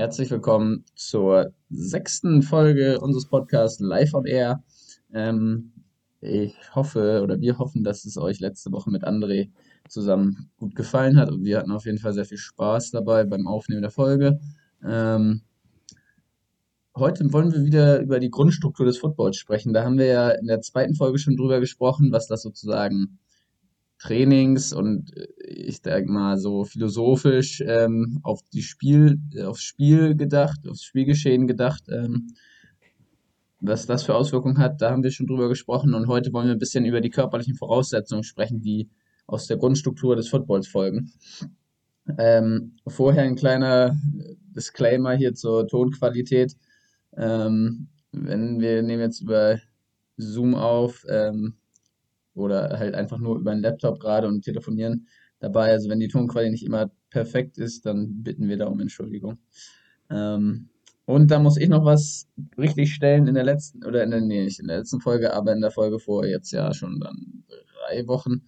Herzlich willkommen zur sechsten Folge unseres Podcasts Live on Air. Ähm, ich hoffe oder wir hoffen, dass es euch letzte Woche mit André zusammen gut gefallen hat und wir hatten auf jeden Fall sehr viel Spaß dabei beim Aufnehmen der Folge. Ähm, heute wollen wir wieder über die Grundstruktur des Footballs sprechen. Da haben wir ja in der zweiten Folge schon drüber gesprochen, was das sozusagen Trainings und äh, ich denke mal so philosophisch ähm, auf die Spiel, aufs Spiel gedacht, aufs Spielgeschehen gedacht, ähm, was das für Auswirkungen hat, da haben wir schon drüber gesprochen und heute wollen wir ein bisschen über die körperlichen Voraussetzungen sprechen, die aus der Grundstruktur des Footballs folgen. Ähm, vorher ein kleiner Disclaimer hier zur Tonqualität. Ähm, wenn wir nehmen jetzt über Zoom auf, ähm, oder halt einfach nur über einen Laptop gerade und telefonieren dabei. Also wenn die Tonqualität nicht immer perfekt ist, dann bitten wir da um Entschuldigung. Ähm, und da muss ich noch was richtig stellen in der letzten, oder in der, nee, nicht in der letzten Folge, aber in der Folge vor jetzt ja schon dann drei Wochen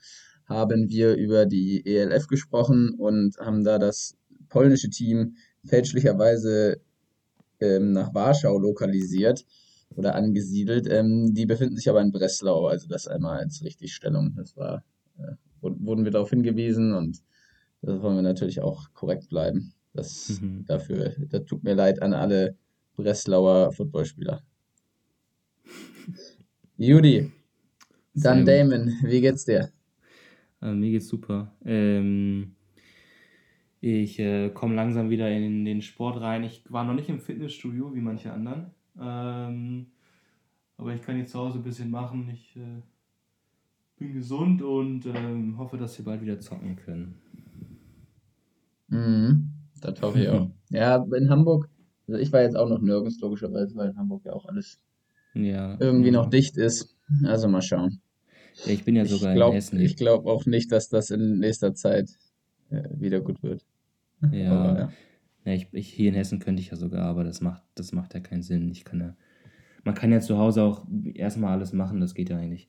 haben wir über die ELF gesprochen und haben da das polnische Team fälschlicherweise ähm, nach Warschau lokalisiert oder angesiedelt. Ähm, die befinden sich aber in Breslau, also das einmal als Richtigstellung. Das war, äh, wurden wir darauf hingewiesen und da wollen wir natürlich auch korrekt bleiben. Das mhm. dafür, das tut mir leid an alle Breslauer Footballspieler. Judy, dann Damon, wie geht's dir? Äh, mir geht's super. Ähm, ich äh, komme langsam wieder in den Sport rein. Ich war noch nicht im Fitnessstudio wie manche anderen. Ähm, aber ich kann jetzt zu Hause ein bisschen machen. Ich äh, bin gesund und ähm, hoffe, dass wir bald wieder zocken können. Mhm, das hoffe ich auch. Ja, in Hamburg, also ich war jetzt auch noch nirgends, logischerweise, weil in Hamburg ja auch alles ja, irgendwie ja. noch dicht ist. Also mal schauen. Ja, ich bin ja sogar glaub, in Hessen. Ich glaube auch nicht, dass das in nächster Zeit äh, wieder gut wird. Ja. Aber, ja. Ich, ich, hier in Hessen könnte ich ja sogar, aber das macht, das macht ja keinen Sinn. Ich kann ja, man kann ja zu Hause auch erstmal alles machen, das geht ja eigentlich.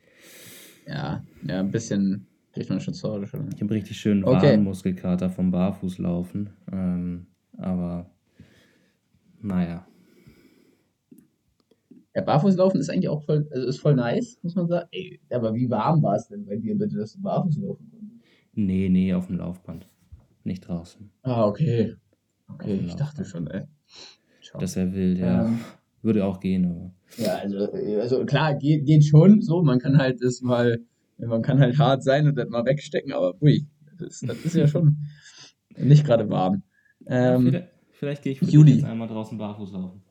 Ja, ja, ein bisschen kriegt man schon zu Hause schon. Ich habe richtig schön okay. Wadenmuskelkater vom Barfußlaufen. Ähm, aber naja. Ja, Barfußlaufen ist eigentlich auch voll, also ist voll nice, muss man sagen. Ey, aber wie warm war es denn bei dir bitte, dass du barfuß laufen konntest? Nee, nee, auf dem Laufband. Nicht draußen. Ah, okay. Okay, ich dachte schon, ey. Ciao. Das wäre wild, ja. Ähm, Würde auch gehen, aber. Ja, also, also klar, geht, geht schon so. Man kann halt das mal, man kann halt hart sein und das mal wegstecken, aber ui, das, das ist ja schon nicht gerade warm. Ähm, vielleicht, vielleicht gehe ich Juli. jetzt einmal draußen barfuß laufen.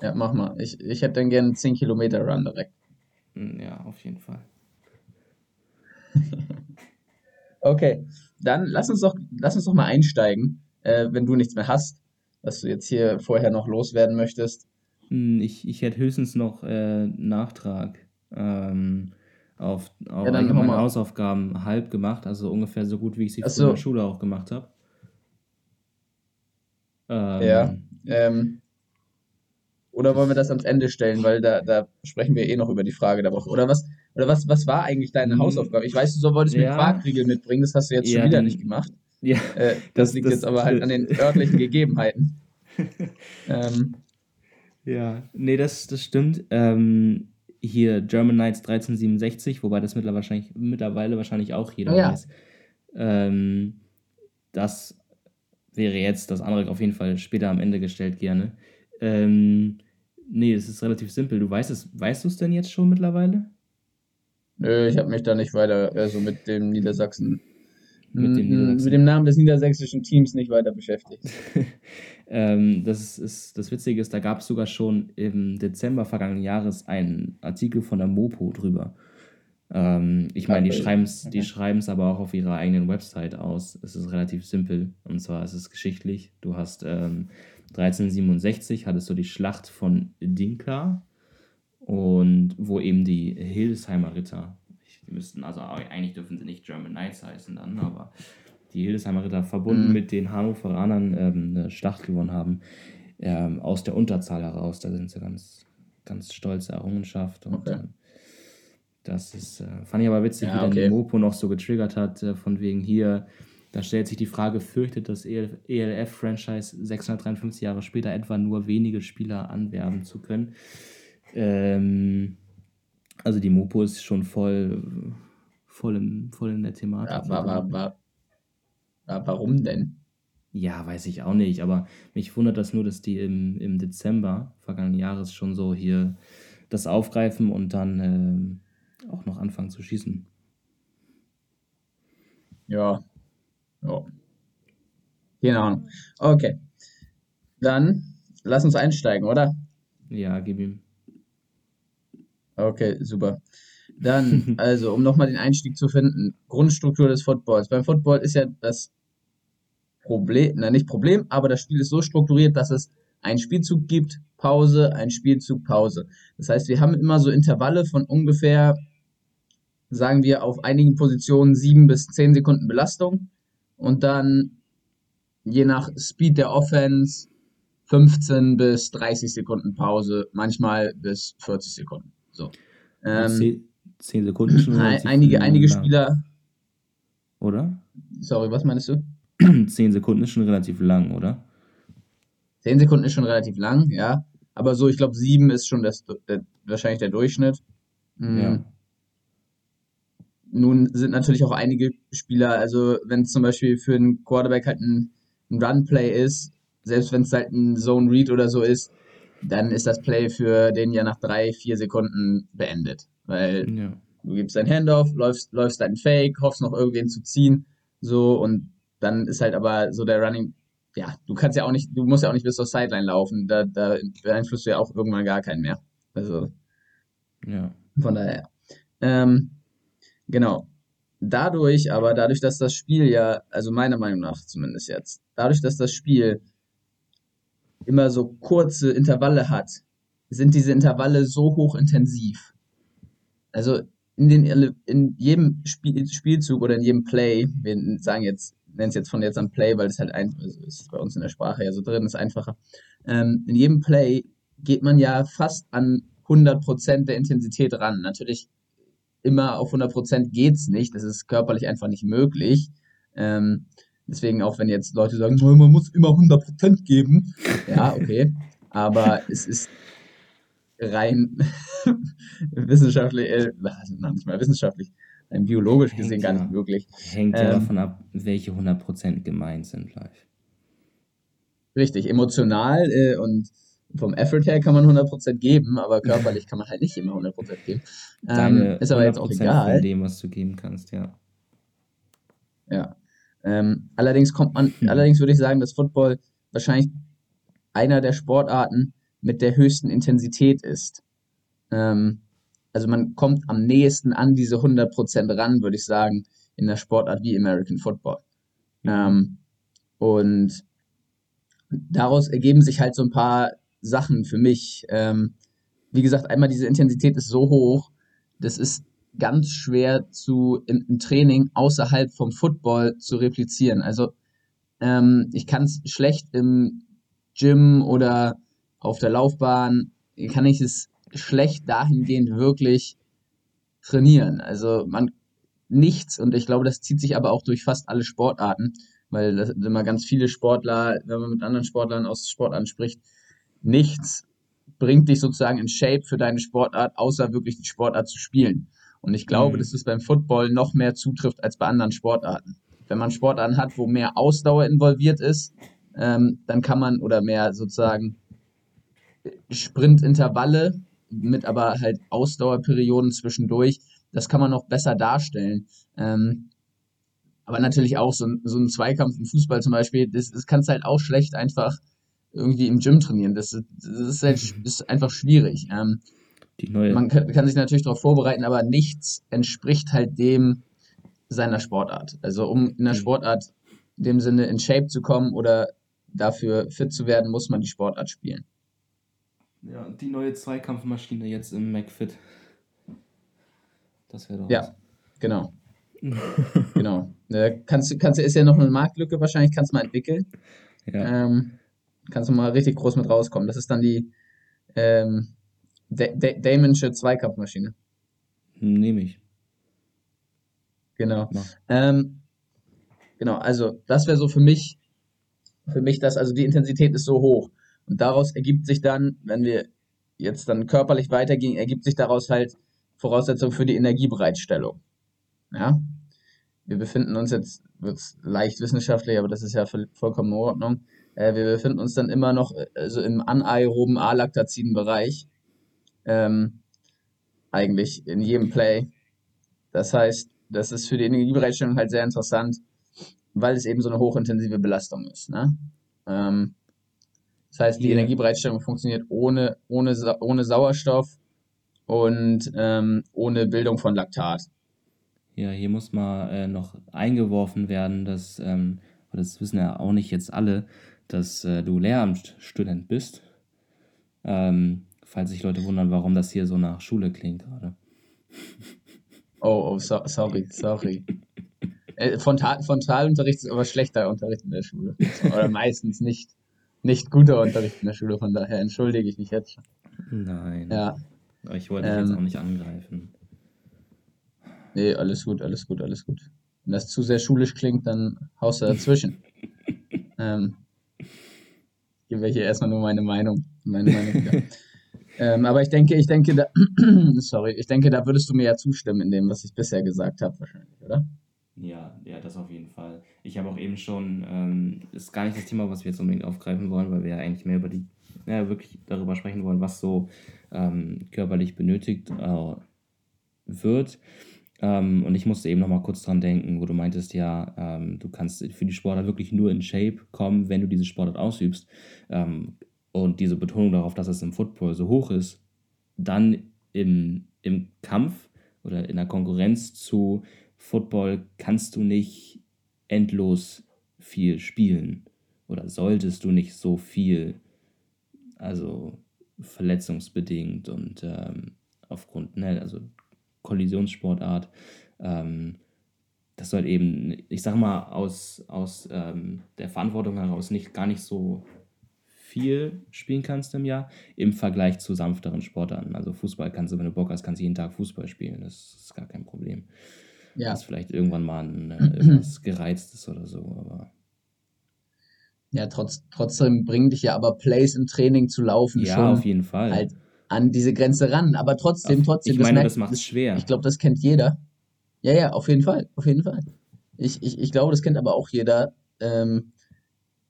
Ja, mach mal. Ich, ich hätte dann gerne 10 Kilometer Run direkt. Hm, ja, auf jeden Fall. okay, dann lass uns doch, lass uns doch mal einsteigen äh, wenn du nichts mehr hast, was du jetzt hier vorher noch loswerden möchtest. Hm, ich, ich hätte höchstens noch äh, Nachtrag ähm, auf, auf ja, meine Hausaufgaben halb gemacht, also ungefähr so gut, wie ich sie so. in der Schule auch gemacht habe. Ähm, ja. Ähm, oder wollen wir das ans Ende stellen, weil da, da sprechen wir eh noch über die Frage der Woche. Oder was, oder was, was war eigentlich deine hm, Hausaufgabe? Ich weiß, du so wolltest ja. mir Quarkriegel mitbringen, das hast du jetzt ja, schon wieder nicht gemacht. Ja, äh, das, das, liegt das, jetzt aber halt an den örtlichen Gegebenheiten. ähm, ja, nee, das, das stimmt. Ähm, hier German Knights 1367, wobei das mittlerweile wahrscheinlich, mittlerweile wahrscheinlich auch jeder oh, ja. weiß. Ähm, das wäre jetzt das andere auf jeden Fall später am Ende gestellt gerne. Ähm, nee, es ist relativ simpel. Du weißt es, weißt du es denn jetzt schon mittlerweile? Nö, ich habe mich da nicht weiter also mit dem Niedersachsen mit dem, mit dem Namen des niedersächsischen Teams nicht weiter beschäftigt. ähm, das, ist, das Witzige ist, da gab es sogar schon im Dezember vergangenen Jahres einen Artikel von der Mopo drüber. Ähm, ich meine, die schreiben es okay. aber auch auf ihrer eigenen Website aus. Es ist relativ simpel. Und zwar ist es geschichtlich. Du hast ähm, 1367 hattest du die Schlacht von Dinka und wo eben die Hildesheimer Ritter die müssten, also eigentlich dürfen sie nicht German Knights heißen dann, aber die Hildesheimer Ritter verbunden mhm. mit den Hannoveranern ähm, eine Schlacht gewonnen haben, ähm, aus der Unterzahl heraus. Da sind sie ganz, ganz stolze Errungenschaft. Und okay. äh, das ist, äh, fand ich aber witzig, ja, wie dann okay. die Mopo noch so getriggert hat, äh, von wegen hier, Da stellt sich die Frage, fürchtet das ELF-Franchise 653 Jahre später etwa nur wenige Spieler anwerben zu können? Ähm, also die Mopo ist schon voll, voll, im, voll in der Thematik. Ja, war, war, war, war, warum denn? Ja, weiß ich auch nicht, aber mich wundert das nur, dass die im, im Dezember vergangenen Jahres schon so hier das aufgreifen und dann ähm, auch noch anfangen zu schießen. Ja. Ja. Genau. Okay. Dann lass uns einsteigen, oder? Ja, gib ihm. Okay, super. Dann, also, um nochmal den Einstieg zu finden, Grundstruktur des Footballs. Beim Football ist ja das Problem, na nicht Problem, aber das Spiel ist so strukturiert, dass es einen Spielzug gibt, Pause, ein Spielzug, Pause. Das heißt, wir haben immer so Intervalle von ungefähr, sagen wir, auf einigen Positionen sieben bis zehn Sekunden Belastung und dann je nach Speed der Offense 15 bis 30 Sekunden Pause, manchmal bis 40 Sekunden. So. Ähm, 10 Sekunden schon. Einige, einige Spieler. Oder? Sorry, was meinst du? 10 Sekunden ist schon relativ lang, oder? 10 Sekunden ist schon relativ lang, ja. Aber so, ich glaube, 7 ist schon das, der, wahrscheinlich der Durchschnitt. Mhm. Ja. Nun sind natürlich auch einige Spieler, also wenn es zum Beispiel für einen Quarterback halt ein, ein Run-Play ist, selbst wenn es halt ein Zone Read oder so ist, dann ist das Play für den ja nach drei, vier Sekunden beendet. Weil ja. du gibst dein Handoff, läufst, läufst deinen Fake, hoffst noch irgendwen zu ziehen, so und dann ist halt aber so der Running, ja, du kannst ja auch nicht, du musst ja auch nicht bis zur Sideline laufen, da, da beeinflusst du ja auch irgendwann gar keinen mehr. Also, ja. Von daher. Ähm, genau. Dadurch, aber dadurch, dass das Spiel ja, also meiner Meinung nach zumindest jetzt, dadurch, dass das Spiel immer so kurze Intervalle hat, sind diese Intervalle so hochintensiv. Also in, den, in jedem Spiel, Spielzug oder in jedem Play, wir sagen jetzt nenne es jetzt von jetzt an Play, weil es halt einfach ist bei uns in der Sprache ja so drin, ist einfacher. Ähm, in jedem Play geht man ja fast an 100% der Intensität ran. Natürlich immer auf 100% geht es nicht, das ist körperlich einfach nicht möglich. Ähm, deswegen auch wenn jetzt Leute sagen, man muss immer 100% geben, ja, okay, aber es ist rein wissenschaftlich, äh, nicht mal wissenschaftlich, biologisch Hängt gesehen gar nicht möglich. Hängt ja ähm, davon ab, welche 100% gemeint sind live. Richtig, emotional äh, und vom Effort her kann man 100% geben, aber körperlich kann man halt nicht immer 100% geben. Ähm, ist aber jetzt auch egal. Von dem, was du geben kannst, ja. Ja. Ähm, allerdings kommt man, hm. allerdings würde ich sagen, dass Football wahrscheinlich einer der Sportarten mit der höchsten Intensität ist. Ähm, also man kommt am nächsten an diese 100% ran, würde ich sagen, in der Sportart wie American Football. Mhm. Ähm, und daraus ergeben sich halt so ein paar Sachen für mich. Ähm, wie gesagt, einmal diese Intensität ist so hoch, das ist ganz schwer zu im, Training außerhalb vom Football zu replizieren. Also ähm, ich kann es schlecht im Gym oder auf der Laufbahn, kann ich es schlecht dahingehend wirklich trainieren. Also man nichts, und ich glaube, das zieht sich aber auch durch fast alle Sportarten, weil das immer ganz viele Sportler, wenn man mit anderen Sportlern aus Sportarten spricht, nichts bringt dich sozusagen in Shape für deine Sportart, außer wirklich die Sportart zu spielen. Und ich glaube, mhm. dass es beim Football noch mehr zutrifft als bei anderen Sportarten. Wenn man Sportarten hat, wo mehr Ausdauer involviert ist, ähm, dann kann man oder mehr sozusagen Sprintintervalle, mit aber halt Ausdauerperioden zwischendurch. Das kann man noch besser darstellen. Ähm, aber natürlich auch so ein, so ein Zweikampf im Fußball zum Beispiel, das, das kannst du halt auch schlecht einfach irgendwie im Gym trainieren. Das, das ist halt ist einfach schwierig. Ähm, man kann, kann, sich natürlich darauf vorbereiten, aber nichts entspricht halt dem seiner Sportart. Also um in der mhm. Sportart in dem Sinne in Shape zu kommen oder dafür fit zu werden, muss man die Sportart spielen. Ja, die neue Zweikampfmaschine jetzt im McFit. Das wäre doch. Ja, was. genau. genau. Äh, kannst, kannst, ist ja noch eine Marktlücke wahrscheinlich, kannst du mal entwickeln. Ja. Ähm, kannst du mal richtig groß mit rauskommen. Das ist dann die ähm, Damonsche Zweikampfmaschine. Nehme ich. Genau. Ähm, Genau, also das wäre so für mich, für mich das, also die Intensität ist so hoch. Und daraus ergibt sich dann, wenn wir jetzt dann körperlich weitergehen, ergibt sich daraus halt Voraussetzung für die Energiebereitstellung. Ja? Wir befinden uns jetzt, wird leicht wissenschaftlich, aber das ist ja vollkommen in Ordnung. Äh, wir befinden uns dann immer noch also im anaeroben alaktaziden Bereich. Ähm, eigentlich in jedem Play. Das heißt, das ist für die Energiebereitstellung halt sehr interessant, weil es eben so eine hochintensive Belastung ist. Ne? Ähm, das heißt, die yeah. Energiebereitstellung funktioniert ohne, ohne, ohne Sauerstoff und ähm, ohne Bildung von Laktat. Ja, hier muss mal äh, noch eingeworfen werden, dass, ähm, das wissen ja auch nicht jetzt alle, dass äh, du Lehramtsstudent bist. Ähm, falls sich Leute wundern, warum das hier so nach Schule klingt gerade. Oh, oh, so, sorry, sorry. Äh, Frontal, Frontalunterricht ist aber schlechter Unterricht in der Schule. Oder meistens nicht, nicht guter Unterricht in der Schule, von daher entschuldige ich mich jetzt schon. Nein. Ja. Ich wollte dich ähm, jetzt auch nicht angreifen. Nee, alles gut, alles gut, alles gut. Wenn das zu sehr schulisch klingt, dann haust du dazwischen. ähm, ich gebe hier erstmal nur meine Meinung. Meine Meinung ähm, aber ich denke, ich denke, da, sorry, ich denke, da würdest du mir ja zustimmen in dem, was ich bisher gesagt habe, wahrscheinlich, oder? Ja, ja, das auf jeden Fall. Ich habe auch eben schon, ähm, ist gar nicht das Thema, was wir jetzt unbedingt aufgreifen wollen, weil wir ja eigentlich mehr über die, ja, wirklich darüber sprechen wollen, was so ähm, körperlich benötigt äh, wird. Ähm, und ich musste eben noch mal kurz dran denken, wo du meintest, ja, ähm, du kannst für die Sportart wirklich nur in Shape kommen, wenn du diese Sportart ausübst. Ähm, und diese Betonung darauf, dass es im Football so hoch ist, dann im, im Kampf oder in der Konkurrenz zu Football kannst du nicht endlos viel spielen. Oder solltest du nicht so viel, also verletzungsbedingt und ähm, aufgrund, ne, also Kollisionssportart, ähm, das soll eben, ich sag mal, aus, aus ähm, der Verantwortung heraus nicht gar nicht so viel spielen kannst im Jahr im Vergleich zu sanfteren Sportarten. Also Fußball kannst du, wenn du Bock hast, kannst du jeden Tag Fußball spielen. Das ist gar kein Problem. Ja. Das ist vielleicht irgendwann mal ein, äh, irgendwas Gereiztes oder so, aber. Ja, trotz, trotzdem bringen dich ja aber Plays im Training zu laufen ja, schon auf jeden Fall. halt an diese Grenze ran. Aber trotzdem, trotzdem. Ich meine, das, das macht es schwer. Ich glaube, das kennt jeder. Ja, ja, auf jeden Fall, auf jeden Fall. Ich, ich, ich glaube, das kennt aber auch jeder. Ähm,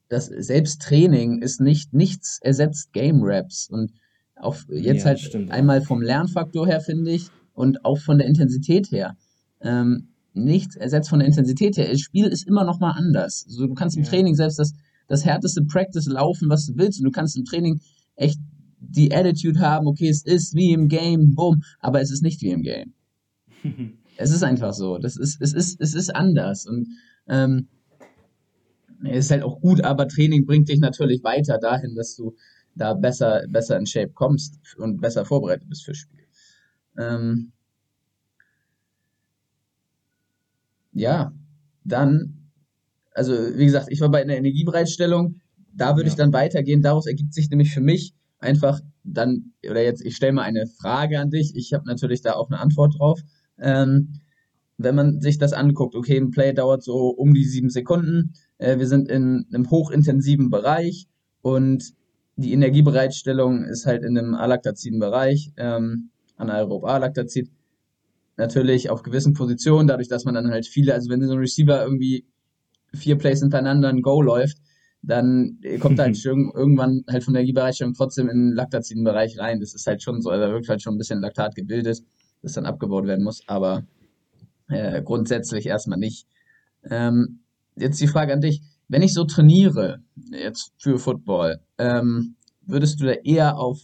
das selbst Training ist nicht, nichts ersetzt Game Raps. Und auch jetzt ja, halt stimmt. einmal vom Lernfaktor her, finde ich, und auch von der Intensität her. Ähm, nichts ersetzt von der Intensität her. Das Spiel ist immer noch mal anders. So, du kannst im ja. Training selbst das, das härteste Practice laufen, was du willst. Und du kannst im Training echt die Attitude haben, okay, es ist wie im Game, boom, aber es ist nicht wie im Game. es ist einfach so. Das ist, es ist, es ist anders. Und ähm, ist halt auch gut, aber Training bringt dich natürlich weiter dahin, dass du da besser, besser in Shape kommst und besser vorbereitet bist fürs Spiel. Ähm, ja, dann, also wie gesagt, ich war bei einer Energiebereitstellung, da würde ja. ich dann weitergehen. Daraus ergibt sich nämlich für mich einfach dann, oder jetzt, ich stelle mal eine Frage an dich, ich habe natürlich da auch eine Antwort drauf. Ähm, wenn man sich das anguckt, okay, ein Play dauert so um die sieben Sekunden, äh, wir sind in einem hochintensiven Bereich und die Energiebereitstellung ist halt in einem alaktaziden Bereich, ähm, anaerob alaktazid. Natürlich auf gewissen Positionen, dadurch, dass man dann halt viele, also wenn so ein Receiver irgendwie vier Plays hintereinander ein Go läuft, dann kommt halt schon irgendwann halt von der Energiebereitstellung trotzdem in den laktaziden Bereich rein. Das ist halt schon so, also da wird halt schon ein bisschen Laktat gebildet, das dann abgebaut werden muss, aber äh, grundsätzlich erstmal nicht. Ähm, jetzt die Frage an dich, wenn ich so trainiere, jetzt für Football, ähm, würdest du da eher auf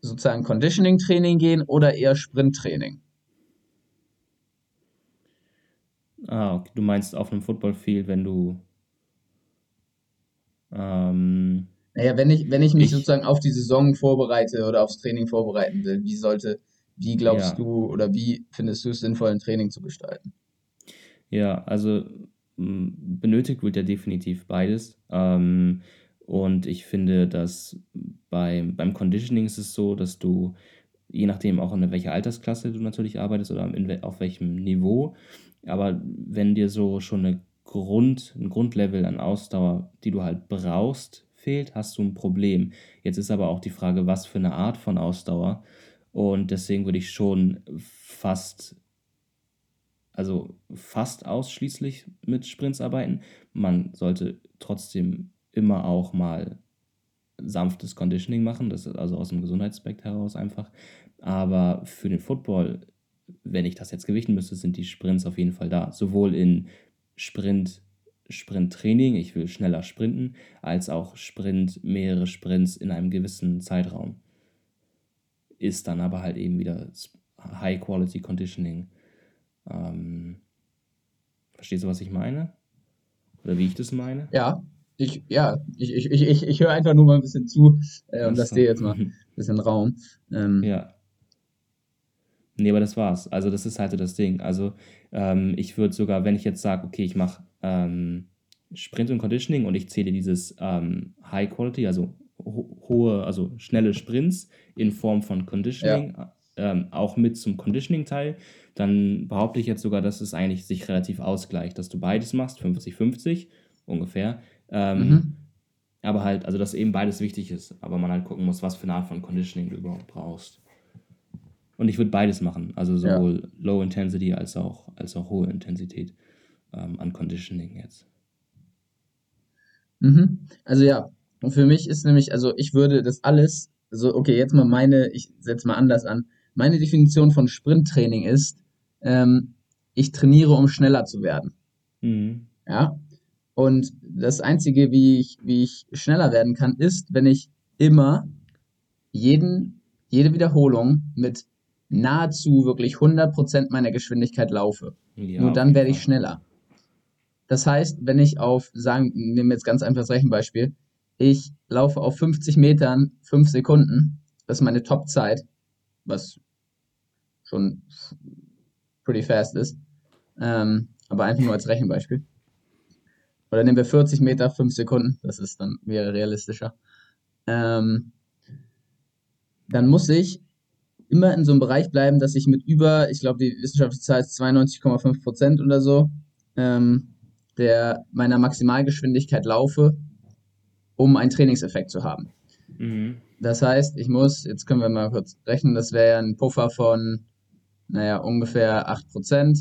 sozusagen Conditioning-Training gehen oder eher Sprint-Training? Ah, okay. du meinst auf einem Footballfield, wenn du ähm, naja, wenn ich, wenn ich mich ich, sozusagen auf die Saison vorbereite oder aufs Training vorbereiten will, wie sollte, wie glaubst ja. du oder wie findest du es sinnvoll, ein Training zu gestalten? Ja, also benötigt wird ja definitiv beides. Ähm, und ich finde, dass bei, beim Conditioning ist es so, dass du, je nachdem auch in welcher Altersklasse du natürlich arbeitest oder in, auf welchem Niveau, aber wenn dir so schon eine Grund, ein Grundlevel an Ausdauer, die du halt brauchst, fehlt, hast du ein Problem. Jetzt ist aber auch die Frage, was für eine Art von Ausdauer. Und deswegen würde ich schon fast, also fast ausschließlich mit Sprints arbeiten. Man sollte trotzdem immer auch mal sanftes Conditioning machen, das ist also aus dem Gesundheitsaspekt heraus einfach. Aber für den Football, wenn ich das jetzt gewichten müsste, sind die Sprints auf jeden Fall da. Sowohl in Sprint, Sprinttraining, ich will schneller sprinten, als auch Sprint, mehrere Sprints in einem gewissen Zeitraum. Ist dann aber halt eben wieder High Quality Conditioning. Ähm, verstehst du, was ich meine? Oder wie ich das meine? Ja, ich, ja, ich, ich, ich, ich höre einfach nur mal ein bisschen zu äh, und lasse dir jetzt mal ein bisschen Raum. Ähm, ja. Nee, aber das war's. Also, das ist halt das Ding. Also, ähm, ich würde sogar, wenn ich jetzt sage, okay, ich mache ähm, Sprint und Conditioning und ich zähle dieses ähm, High Quality, also ho hohe, also schnelle Sprints in Form von Conditioning, ja. Ähm, auch mit zum Conditioning-Teil, dann behaupte ich jetzt sogar, dass es eigentlich sich relativ ausgleicht, dass du beides machst, 50-50 ungefähr. Ähm, mhm. Aber halt, also dass eben beides wichtig ist, aber man halt gucken muss, was für eine Art von Conditioning du überhaupt brauchst. Und ich würde beides machen, also sowohl ja. Low Intensity als auch, als auch hohe Intensität ähm, an Conditioning jetzt. Mhm. Also ja, und für mich ist nämlich, also ich würde das alles, also okay, jetzt mal meine, ich setze mal anders an. Meine Definition von Sprinttraining ist, ähm, ich trainiere, um schneller zu werden. Mhm. Ja. Und das Einzige, wie ich, wie ich schneller werden kann, ist, wenn ich immer jeden, jede Wiederholung mit nahezu wirklich 100% meiner Geschwindigkeit laufe. Ja, Nur dann werde ich schneller. Das heißt, wenn ich auf, sagen, nehmen wir jetzt ganz einfaches Rechenbeispiel, ich laufe auf 50 Metern 5 Sekunden, das ist meine Top-Zeit, was schon pretty fast ist, ähm, aber einfach nur als Rechenbeispiel. Oder nehmen wir 40 Meter 5 Sekunden, das ist dann wäre realistischer. Ähm, dann muss ich immer in so einem Bereich bleiben, dass ich mit über, ich glaube, die wissenschaftliche Zahl ist 92,5 Prozent oder so, ähm, der meiner Maximalgeschwindigkeit laufe, um einen Trainingseffekt zu haben. Mhm. Das heißt, ich muss, jetzt können wir mal kurz rechnen, das wäre ein Puffer von, naja, ungefähr 8 Prozent.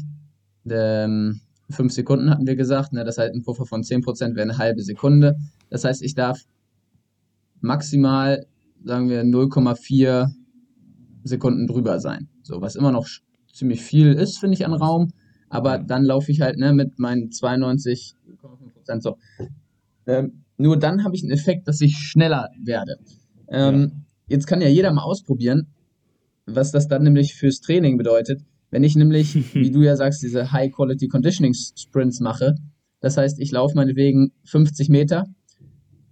Ähm, 5 Sekunden hatten wir gesagt, ne? das heißt, ein Puffer von 10 Prozent wäre eine halbe Sekunde. Das heißt, ich darf maximal, sagen wir, 0,4 Sekunden drüber sein. So, was immer noch ziemlich viel ist, finde ich, an Raum. Aber dann laufe ich halt ne, mit meinen 92,5 so. Ähm, nur dann habe ich einen Effekt, dass ich schneller werde. Ähm, ja. Jetzt kann ja jeder mal ausprobieren, was das dann nämlich fürs Training bedeutet. Wenn ich nämlich, wie du ja sagst, diese High-Quality Conditioning Sprints mache, das heißt, ich laufe meinetwegen 50 Meter,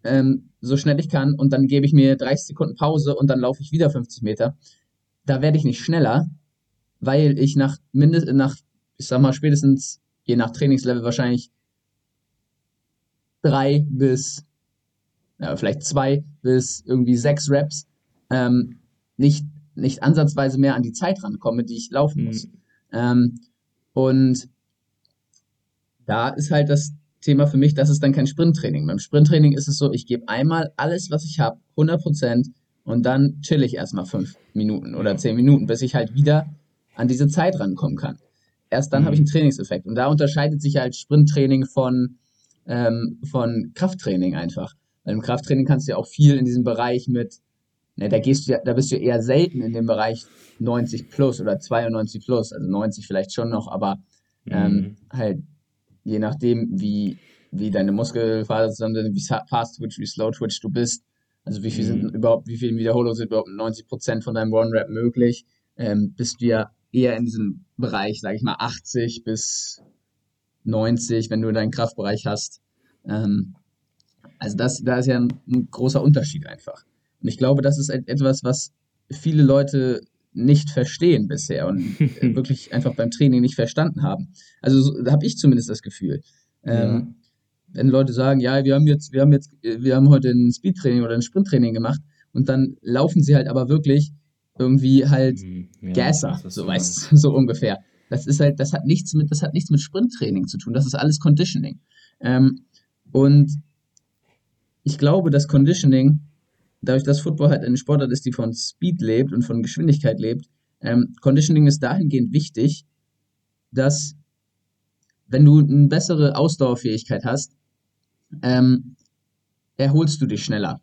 ähm, so schnell ich kann, und dann gebe ich mir 30 Sekunden Pause und dann laufe ich wieder 50 Meter da werde ich nicht schneller, weil ich nach mindestens nach, ich sag mal, spätestens, je nach Trainingslevel wahrscheinlich drei bis, ja, vielleicht zwei bis irgendwie sechs Reps ähm, nicht, nicht ansatzweise mehr an die Zeit rankomme, die ich laufen muss. Mhm. Ähm, und da ist halt das Thema für mich, das ist dann kein Sprinttraining. Beim Sprinttraining ist es so, ich gebe einmal alles, was ich habe, 100 Prozent und dann chill ich erstmal fünf Minuten oder zehn Minuten, bis ich halt wieder an diese Zeit rankommen kann. Erst dann mhm. habe ich einen Trainingseffekt. Und da unterscheidet sich halt Sprinttraining von, ähm, von Krafttraining einfach. Weil im Krafttraining kannst du ja auch viel in diesem Bereich mit, ne, da gehst du ja, da bist du eher selten in dem Bereich 90 plus oder 92 plus, also 90 vielleicht schon noch, aber ähm, mhm. halt je nachdem, wie, wie deine Muskelfaser zusammen sind, wie fast twitch, wie slow twitch du bist, also wie viel sind mhm. überhaupt, wie viele Wiederholungen sind überhaupt 90 Prozent von deinem One-Rap möglich? Ähm, bist du ja eher in diesem Bereich, sage ich mal, 80 bis 90, wenn du deinen Kraftbereich hast. Ähm, also das, da ist ja ein, ein, großer Unterschied einfach. Und ich glaube, das ist etwas, was viele Leute nicht verstehen bisher und wirklich einfach beim Training nicht verstanden haben. Also so, da habe ich zumindest das Gefühl. Ähm, wenn Leute sagen, ja, wir haben jetzt, wir haben jetzt, wir haben heute ein Speedtraining oder ein Sprinttraining gemacht und dann laufen sie halt aber wirklich irgendwie halt mhm, ja, Gasser, so weißt so ungefähr. das ist halt, das hat nichts mit, das hat nichts mit Sprinttraining zu tun. Das ist alles Conditioning. Ähm, und ich glaube, dass Conditioning, dadurch, dass Football halt eine Sportart ist, die von Speed lebt und von Geschwindigkeit lebt, ähm, Conditioning ist dahingehend wichtig, dass wenn du eine bessere Ausdauerfähigkeit hast, ähm, erholst du dich schneller.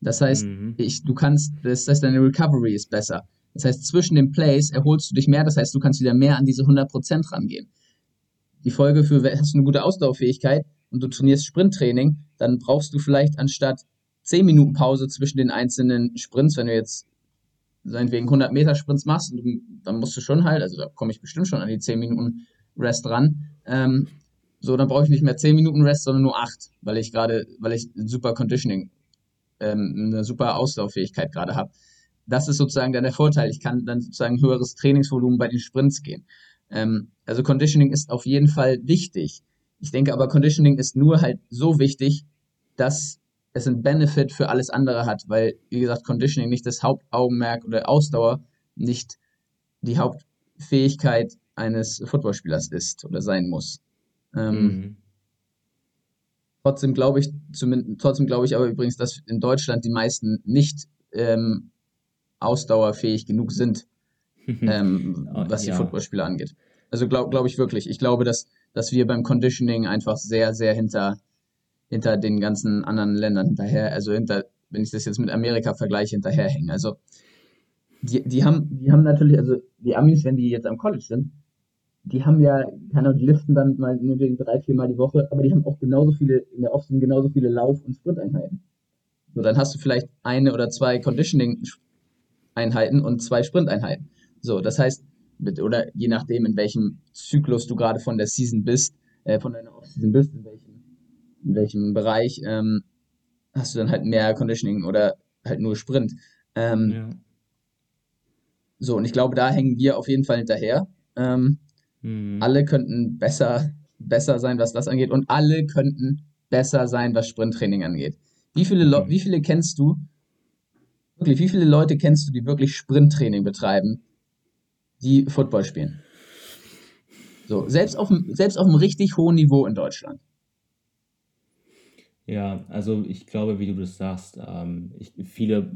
Das heißt, mhm. ich, du kannst, das heißt, deine Recovery ist besser. Das heißt, zwischen den Plays erholst du dich mehr, das heißt, du kannst wieder mehr an diese 100% rangehen. Die Folge für, hast du eine gute Ausdauerfähigkeit und du trainierst Sprinttraining, dann brauchst du vielleicht anstatt 10 Minuten Pause zwischen den einzelnen Sprints, wenn du jetzt seinetwegen 100 Meter Sprints machst, dann musst du schon halt, also da komme ich bestimmt schon an die 10 Minuten Rest ran, ähm, so, dann brauche ich nicht mehr 10 Minuten Rest, sondern nur 8, weil ich gerade, weil ich super Conditioning, ähm, eine super Ausdauerfähigkeit gerade habe. Das ist sozusagen dann der Vorteil. Ich kann dann sozusagen höheres Trainingsvolumen bei den Sprints gehen. Ähm, also Conditioning ist auf jeden Fall wichtig. Ich denke aber, Conditioning ist nur halt so wichtig, dass es einen Benefit für alles andere hat, weil, wie gesagt, Conditioning nicht das Hauptaugenmerk oder Ausdauer nicht die Hauptfähigkeit eines Footballspielers ist oder sein muss. Ähm, mhm. Trotzdem glaube ich, zumindest, trotzdem glaube ich aber übrigens, dass in Deutschland die meisten nicht ähm, ausdauerfähig genug sind, ähm, oh, was ja. die Footballspieler angeht. Also glaube glaub ich wirklich. Ich glaube, dass, dass wir beim Conditioning einfach sehr, sehr hinter, hinter den ganzen anderen Ländern hinterher, also hinter, wenn ich das jetzt mit Amerika vergleiche, hinterherhängen. Also die, die haben, die haben natürlich, also die Amis, wenn die jetzt am College sind, die haben ja, keine Ahnung, die liften dann mal nur drei, vier Mal die Woche, aber die haben auch genauso viele, in der Offseason genauso viele Lauf- und Sprinteinheiten. So, dann hast du vielleicht eine oder zwei Conditioning-Einheiten und zwei Sprinteinheiten. So, das heißt, mit, oder je nachdem, in welchem Zyklus du gerade von der Season bist, äh, von deiner Offseason bist, in welchem, in welchem Bereich, ähm, hast du dann halt mehr Conditioning oder halt nur Sprint. Ähm, ja. So, und ich glaube, da hängen wir auf jeden Fall hinterher. Ähm, Mhm. Alle könnten besser, besser sein, was das angeht. Und alle könnten besser sein, was Sprinttraining angeht. Wie viele, Le mhm. wie viele kennst du, wirklich, wie viele Leute kennst du, die wirklich Sprinttraining betreiben, die Football spielen? So, selbst auf, selbst auf einem richtig hohen Niveau in Deutschland. Ja, also ich glaube, wie du das sagst, ähm, ich, viele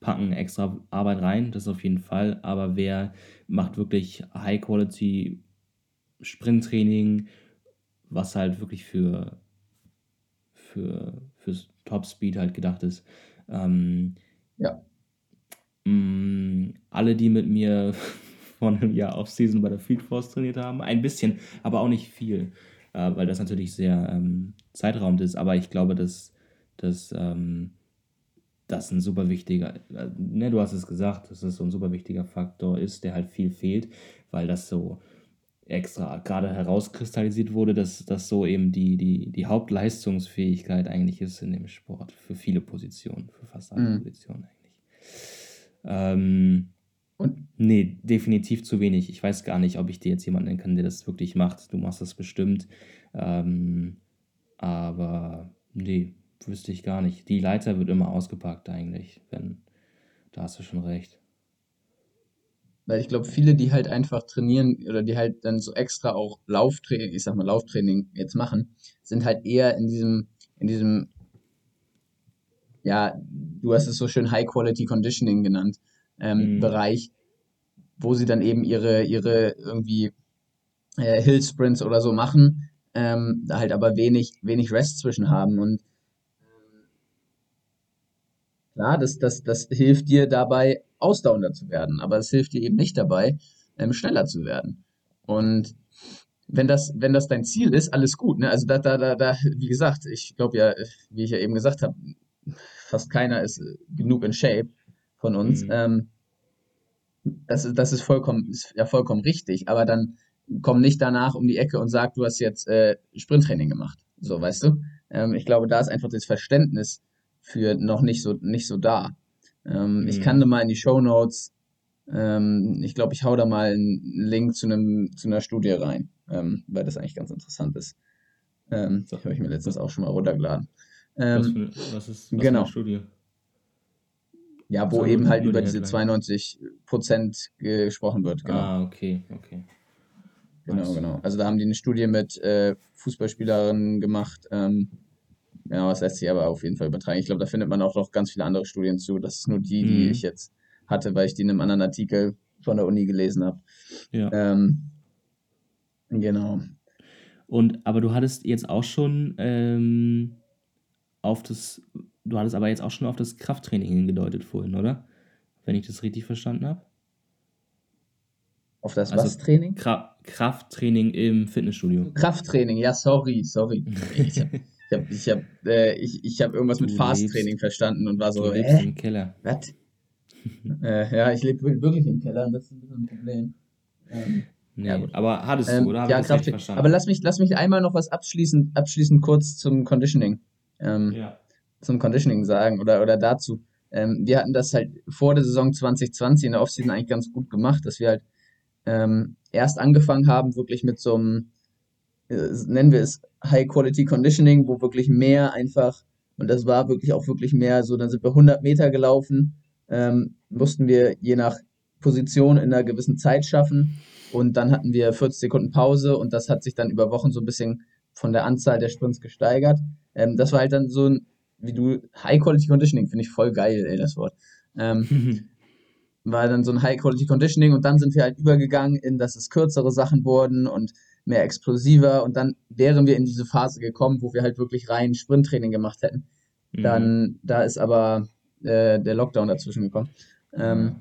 packen extra Arbeit rein, das auf jeden Fall. Aber wer macht wirklich High-Quality Sprinttraining, was halt wirklich für, für fürs Top-Speed halt gedacht ist. Ähm, ja. Mh, mm, alle, die mit mir vor einem Jahr Off-Season bei der Field Force trainiert haben, ein bisschen, aber auch nicht viel, äh, weil das natürlich sehr ähm, zeitraumend ist. Aber ich glaube, dass, dass ähm, das ein super wichtiger, äh, ne, du hast es gesagt, dass es so ein super wichtiger Faktor ist, der halt viel fehlt, weil das so extra gerade herauskristallisiert wurde, dass das so eben die, die, die Hauptleistungsfähigkeit eigentlich ist in dem Sport, für viele Positionen, für fast alle mhm. Positionen eigentlich. Ähm, und? Nee, definitiv zu wenig. Ich weiß gar nicht, ob ich dir jetzt jemanden nennen kann, der das wirklich macht. Du machst das bestimmt. Ähm, aber nee, wüsste ich gar nicht. Die Leiter wird immer ausgepackt eigentlich, wenn. Da hast du schon recht. Weil ich glaube, viele, die halt einfach trainieren oder die halt dann so extra auch Lauftraining, ich sag mal Lauftraining jetzt machen, sind halt eher in diesem, in diesem, ja, du hast es so schön High Quality Conditioning genannt, ähm, mhm. Bereich, wo sie dann eben ihre, ihre irgendwie äh, Hill Sprints oder so machen, ähm, da halt aber wenig, wenig Rest zwischen haben und Klar, das, das, das hilft dir dabei, ausdauernder zu werden, aber es hilft dir eben nicht dabei, ähm, schneller zu werden. Und wenn das, wenn das dein Ziel ist, alles gut. Ne? Also da, da, da, da, wie gesagt, ich glaube ja, wie ich ja eben gesagt habe, fast keiner ist genug in Shape von uns. Mhm. Ähm, das, das ist vollkommen, ist ja vollkommen richtig, aber dann komm nicht danach um die Ecke und sag, du hast jetzt äh, Sprinttraining gemacht. So, weißt du? Ähm, ich glaube, da ist einfach das Verständnis für noch nicht so, nicht so da. Ähm, mhm. Ich kann da mal in die Show Notes, ähm, ich glaube, ich hau da mal einen Link zu, einem, zu einer Studie rein, ähm, weil das eigentlich ganz interessant ist. Ähm, das habe ich mir letztens auch schon mal runtergeladen. was, für, was ist was genau. eine Studie? Ja, wo eben halt über diese 92 Prozent gesprochen wird. Genau. Ah, okay, okay. Genau, genau. Also da haben die eine Studie mit äh, Fußballspielerinnen gemacht. Ähm, genau, das lässt sich aber auf jeden Fall übertragen. Ich glaube, da findet man auch noch ganz viele andere Studien zu. Das ist nur die, die Mhm. ich jetzt hatte, weil ich die in einem anderen Artikel von der Uni gelesen habe. Ja. Ähm, genau. Und aber du hattest jetzt auch schon ähm, auf das, du hattest aber jetzt auch schon auf das Krafttraining hingedeutet vorhin, oder? Wenn ich das richtig verstanden habe. Auf das Also was Training? Kra Krafttraining im Fitnessstudio. Krafttraining, ja, sorry, sorry. Ich habe ich hab, ich hab, äh, ich, ich hab irgendwas Du mit Fast-Training verstanden und war Du so, lebst hä? im Keller. Was? äh, ja, ich lebe wirklich im Keller und das ist ein bisschen ein Problem. Ähm, Nee, Ja, gut. aber hattest du, ähm, oder? Hab ja, Krafttraining. Aber lass mich, lass mich einmal noch was abschließend, abschließend kurz zum Conditioning, ähm, ja. Zum Conditioning sagen oder, oder dazu. Ähm, wir hatten das halt vor der Saison 2020 in der Offseason eigentlich ganz gut gemacht, dass wir halt ähm, erst angefangen haben, wirklich mit so einem, äh, nennen wir es High Quality Conditioning, wo wirklich mehr einfach, und das war wirklich auch wirklich mehr, so dann sind wir 100 Meter gelaufen, ähm, mussten wir je nach Position in einer gewissen Zeit schaffen und dann hatten wir 40 Sekunden Pause und das hat sich dann über Wochen so ein bisschen von der Anzahl der Sprints gesteigert. Ähm, das war halt dann so ein, wie du, High Quality Conditioning, finde ich voll geil, ey, das Wort. Ähm, war dann so ein High-Quality Conditioning und dann sind wir halt übergegangen in, dass es kürzere Sachen wurden und mehr explosiver und dann wären wir in diese Phase gekommen, wo wir halt wirklich rein Sprinttraining gemacht hätten. Mhm. Dann, da ist aber äh, der Lockdown dazwischen gekommen. Ähm,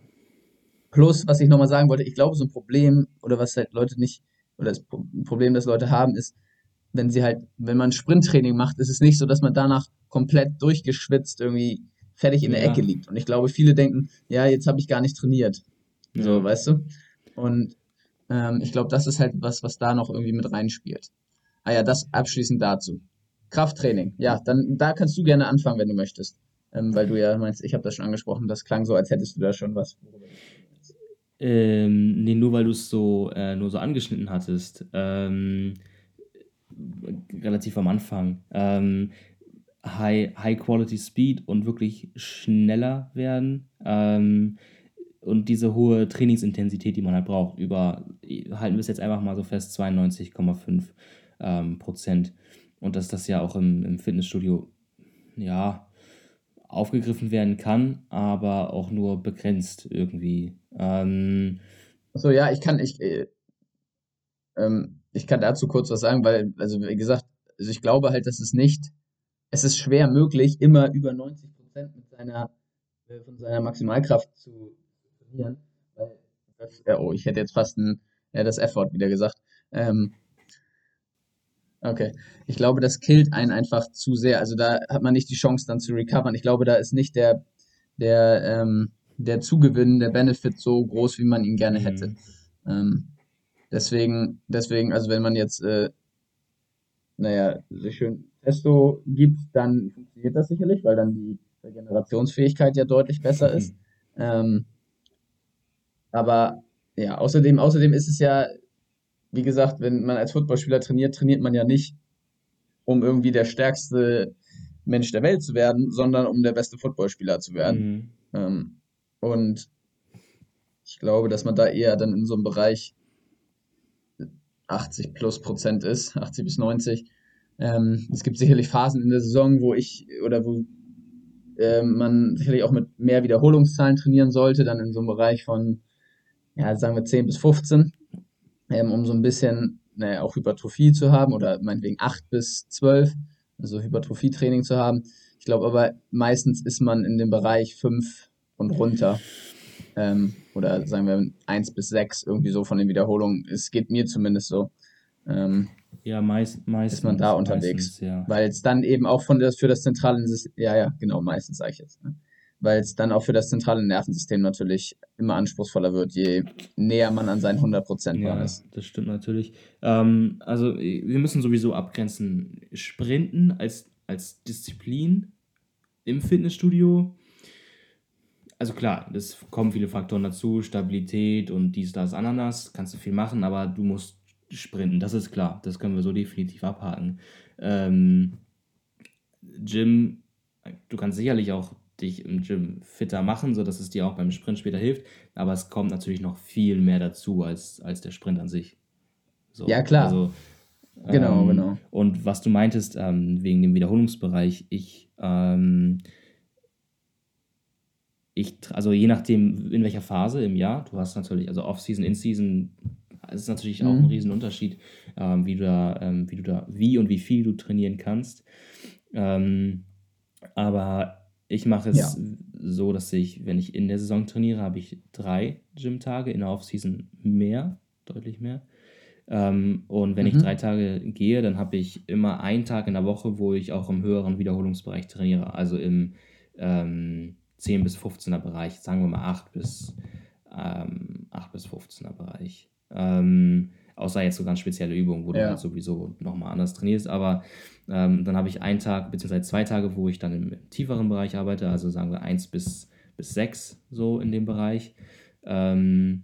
plus, was ich nochmal sagen wollte, ich glaube, so ein Problem oder was halt Leute nicht, oder das Pro- Problem, das Leute haben, ist, wenn sie halt, wenn man Sprinttraining macht, ist es nicht so, dass man danach komplett durchgeschwitzt irgendwie fertig in der Ja. Ecke liegt. Und ich glaube, viele denken, ja, jetzt habe ich gar nicht trainiert. So, Ja. weißt du? Und ähm, ich glaube, das ist halt was, was da noch irgendwie mit reinspielt. Ah ja, das abschließend dazu. Krafttraining. Ja, dann da kannst du gerne anfangen, wenn du möchtest. Ähm, weil du ja meinst, ich habe das schon angesprochen, das klang so, als hättest du da schon was. Ähm, nee, nur weil du es so, äh, nur so angeschnitten hattest. Ähm, relativ am Anfang. Ähm, High, High Quality Speed und wirklich schneller werden. Ähm, und diese hohe Trainingsintensität, die man halt braucht, über, halten wir es jetzt einfach mal so fest, 92,5 ähm, Prozent. Und dass das ja auch im, im Fitnessstudio, ja, aufgegriffen werden kann, aber auch nur begrenzt irgendwie. Ähm, Achso, ja, ich kann, ich, äh, ähm, ich kann dazu kurz was sagen, weil, also wie gesagt, also ich glaube halt, dass es nicht, es ist schwer möglich, immer über 90 Prozent mit seiner, äh, von seiner Maximalkraft zu trainieren, weil das, ja, oh, ich hätte jetzt fast ein, ja, das F-Wort wieder gesagt. Ähm, okay, ich glaube, das killt einen einfach zu sehr. Also da hat man nicht die Chance dann zu recovern. Ich glaube, da ist nicht der, der, ähm, der Zugewinn, der Benefit so groß, wie man ihn gerne hätte. Mhm. Ähm, deswegen, deswegen, also wenn man jetzt, äh, naja, sich schön Testo gibt, dann funktioniert das sicherlich, weil dann die Regenerationsfähigkeit ja deutlich besser ist. Ähm, aber ja, außerdem, außerdem ist es ja, wie gesagt, wenn man als Footballspieler trainiert, trainiert man ja nicht, um irgendwie der stärkste Mensch der Welt zu werden, sondern um der beste Footballspieler zu werden. Mhm. Ähm, und ich glaube, dass man da eher dann in so einem Bereich 80 plus Prozent ist, 80 bis 90. Ähm, es gibt sicherlich Phasen in der Saison, wo ich oder wo ähm, man sicherlich auch mit mehr Wiederholungszahlen trainieren sollte, dann in so einem Bereich von, ja, sagen wir 10 bis 15, ähm, um so ein bisschen naja, auch Hypertrophie zu haben oder meinetwegen 8 bis 12, also Hypertrophietraining zu haben. Ich glaube aber, meistens ist man in dem Bereich 5 und runter. Ähm, oder sagen wir 1 bis 6, irgendwie so von den Wiederholungen. Es geht mir zumindest so. Ähm, Ja, meist, meistens. ist man da unterwegs. Meistens, ja. weil es dann eben auch von das, für das zentrale System, ja, ja, genau, meistens sage ich jetzt, ne? weil es dann auch für das zentrale Nervensystem natürlich immer anspruchsvoller wird, je näher man an seinen 100% dran Ja, ist. das stimmt natürlich. Ähm, also wir müssen sowieso abgrenzen. Sprinten als, als Disziplin im Fitnessstudio. Also klar, es kommen viele Faktoren dazu, Stabilität und dies, das, Ananas, kannst du viel machen, aber du musst sprinten, das ist klar. Das können wir so definitiv abhaken. Ähm, Gym, du kannst sicherlich auch dich im Gym fitter machen, sodass es dir auch beim Sprint später hilft, aber es kommt natürlich noch viel mehr dazu als, als der Sprint an sich. So. Ja, klar. Also, genau, ähm, genau. Und was du meintest, ähm, wegen dem Wiederholungsbereich, ich, ähm, ich, also je nachdem, in welcher Phase im Jahr, du hast natürlich, also Off-Season, In-Season, ist natürlich auch mhm. ein Riesenunterschied, ähm, wie du da, ähm, wie du da, wie und wie viel du trainieren kannst. Ähm, aber ich mache es ja. so, dass ich, wenn ich in der Saison trainiere, habe ich drei Gym-Tage, in der Off-Season mehr, deutlich mehr. Ähm, und wenn mhm. ich drei Tage gehe, dann habe ich immer einen Tag in der Woche, wo ich auch im höheren Wiederholungsbereich trainiere, also im ähm, 10 bis 15er Bereich, sagen wir mal 8 bis, ähm, 8 bis 15er Bereich. Ähm, außer jetzt so ganz spezielle Übungen, wo ja. du halt sowieso nochmal anders trainierst. Aber ähm, dann habe ich einen Tag bzw. zwei Tage, wo ich dann im tieferen Bereich arbeite, also sagen wir 1 bis, bis 6 so in dem Bereich. Ähm,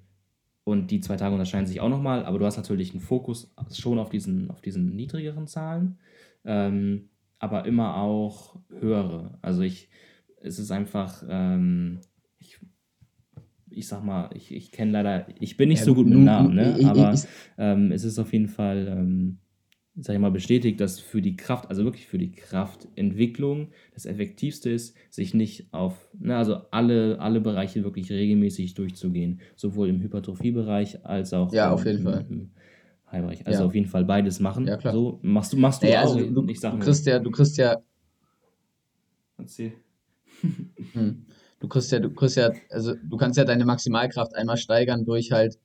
und die zwei Tage unterscheiden sich auch nochmal, aber du hast natürlich einen Fokus schon auf diesen, auf diesen niedrigeren Zahlen, ähm, aber immer auch höhere. Also ich, es ist einfach, ähm, ich, ich sag mal, ich, ich kenne leider, ich bin nicht ja, so gut mit Namen, ne? aber ähm, es ist auf jeden Fall, ähm, sag ich mal, bestätigt, dass für die Kraft, also wirklich für die Kraftentwicklung das Effektivste ist, sich nicht auf, ne, also alle, alle Bereiche wirklich regelmäßig durchzugehen, sowohl im Hypertrophiebereich als auch ja, auf jeden im, Fall. im High-Bereich. Also ja. auf jeden Fall beides machen. Ja, klar. So machst du, machst du naja, auch. Also du, ich sag du kriegst ja, du kriegst ja. Erzähl. Hm du kriegst ja, du kriegst ja, also du kannst ja deine Maximalkraft einmal steigern durch halt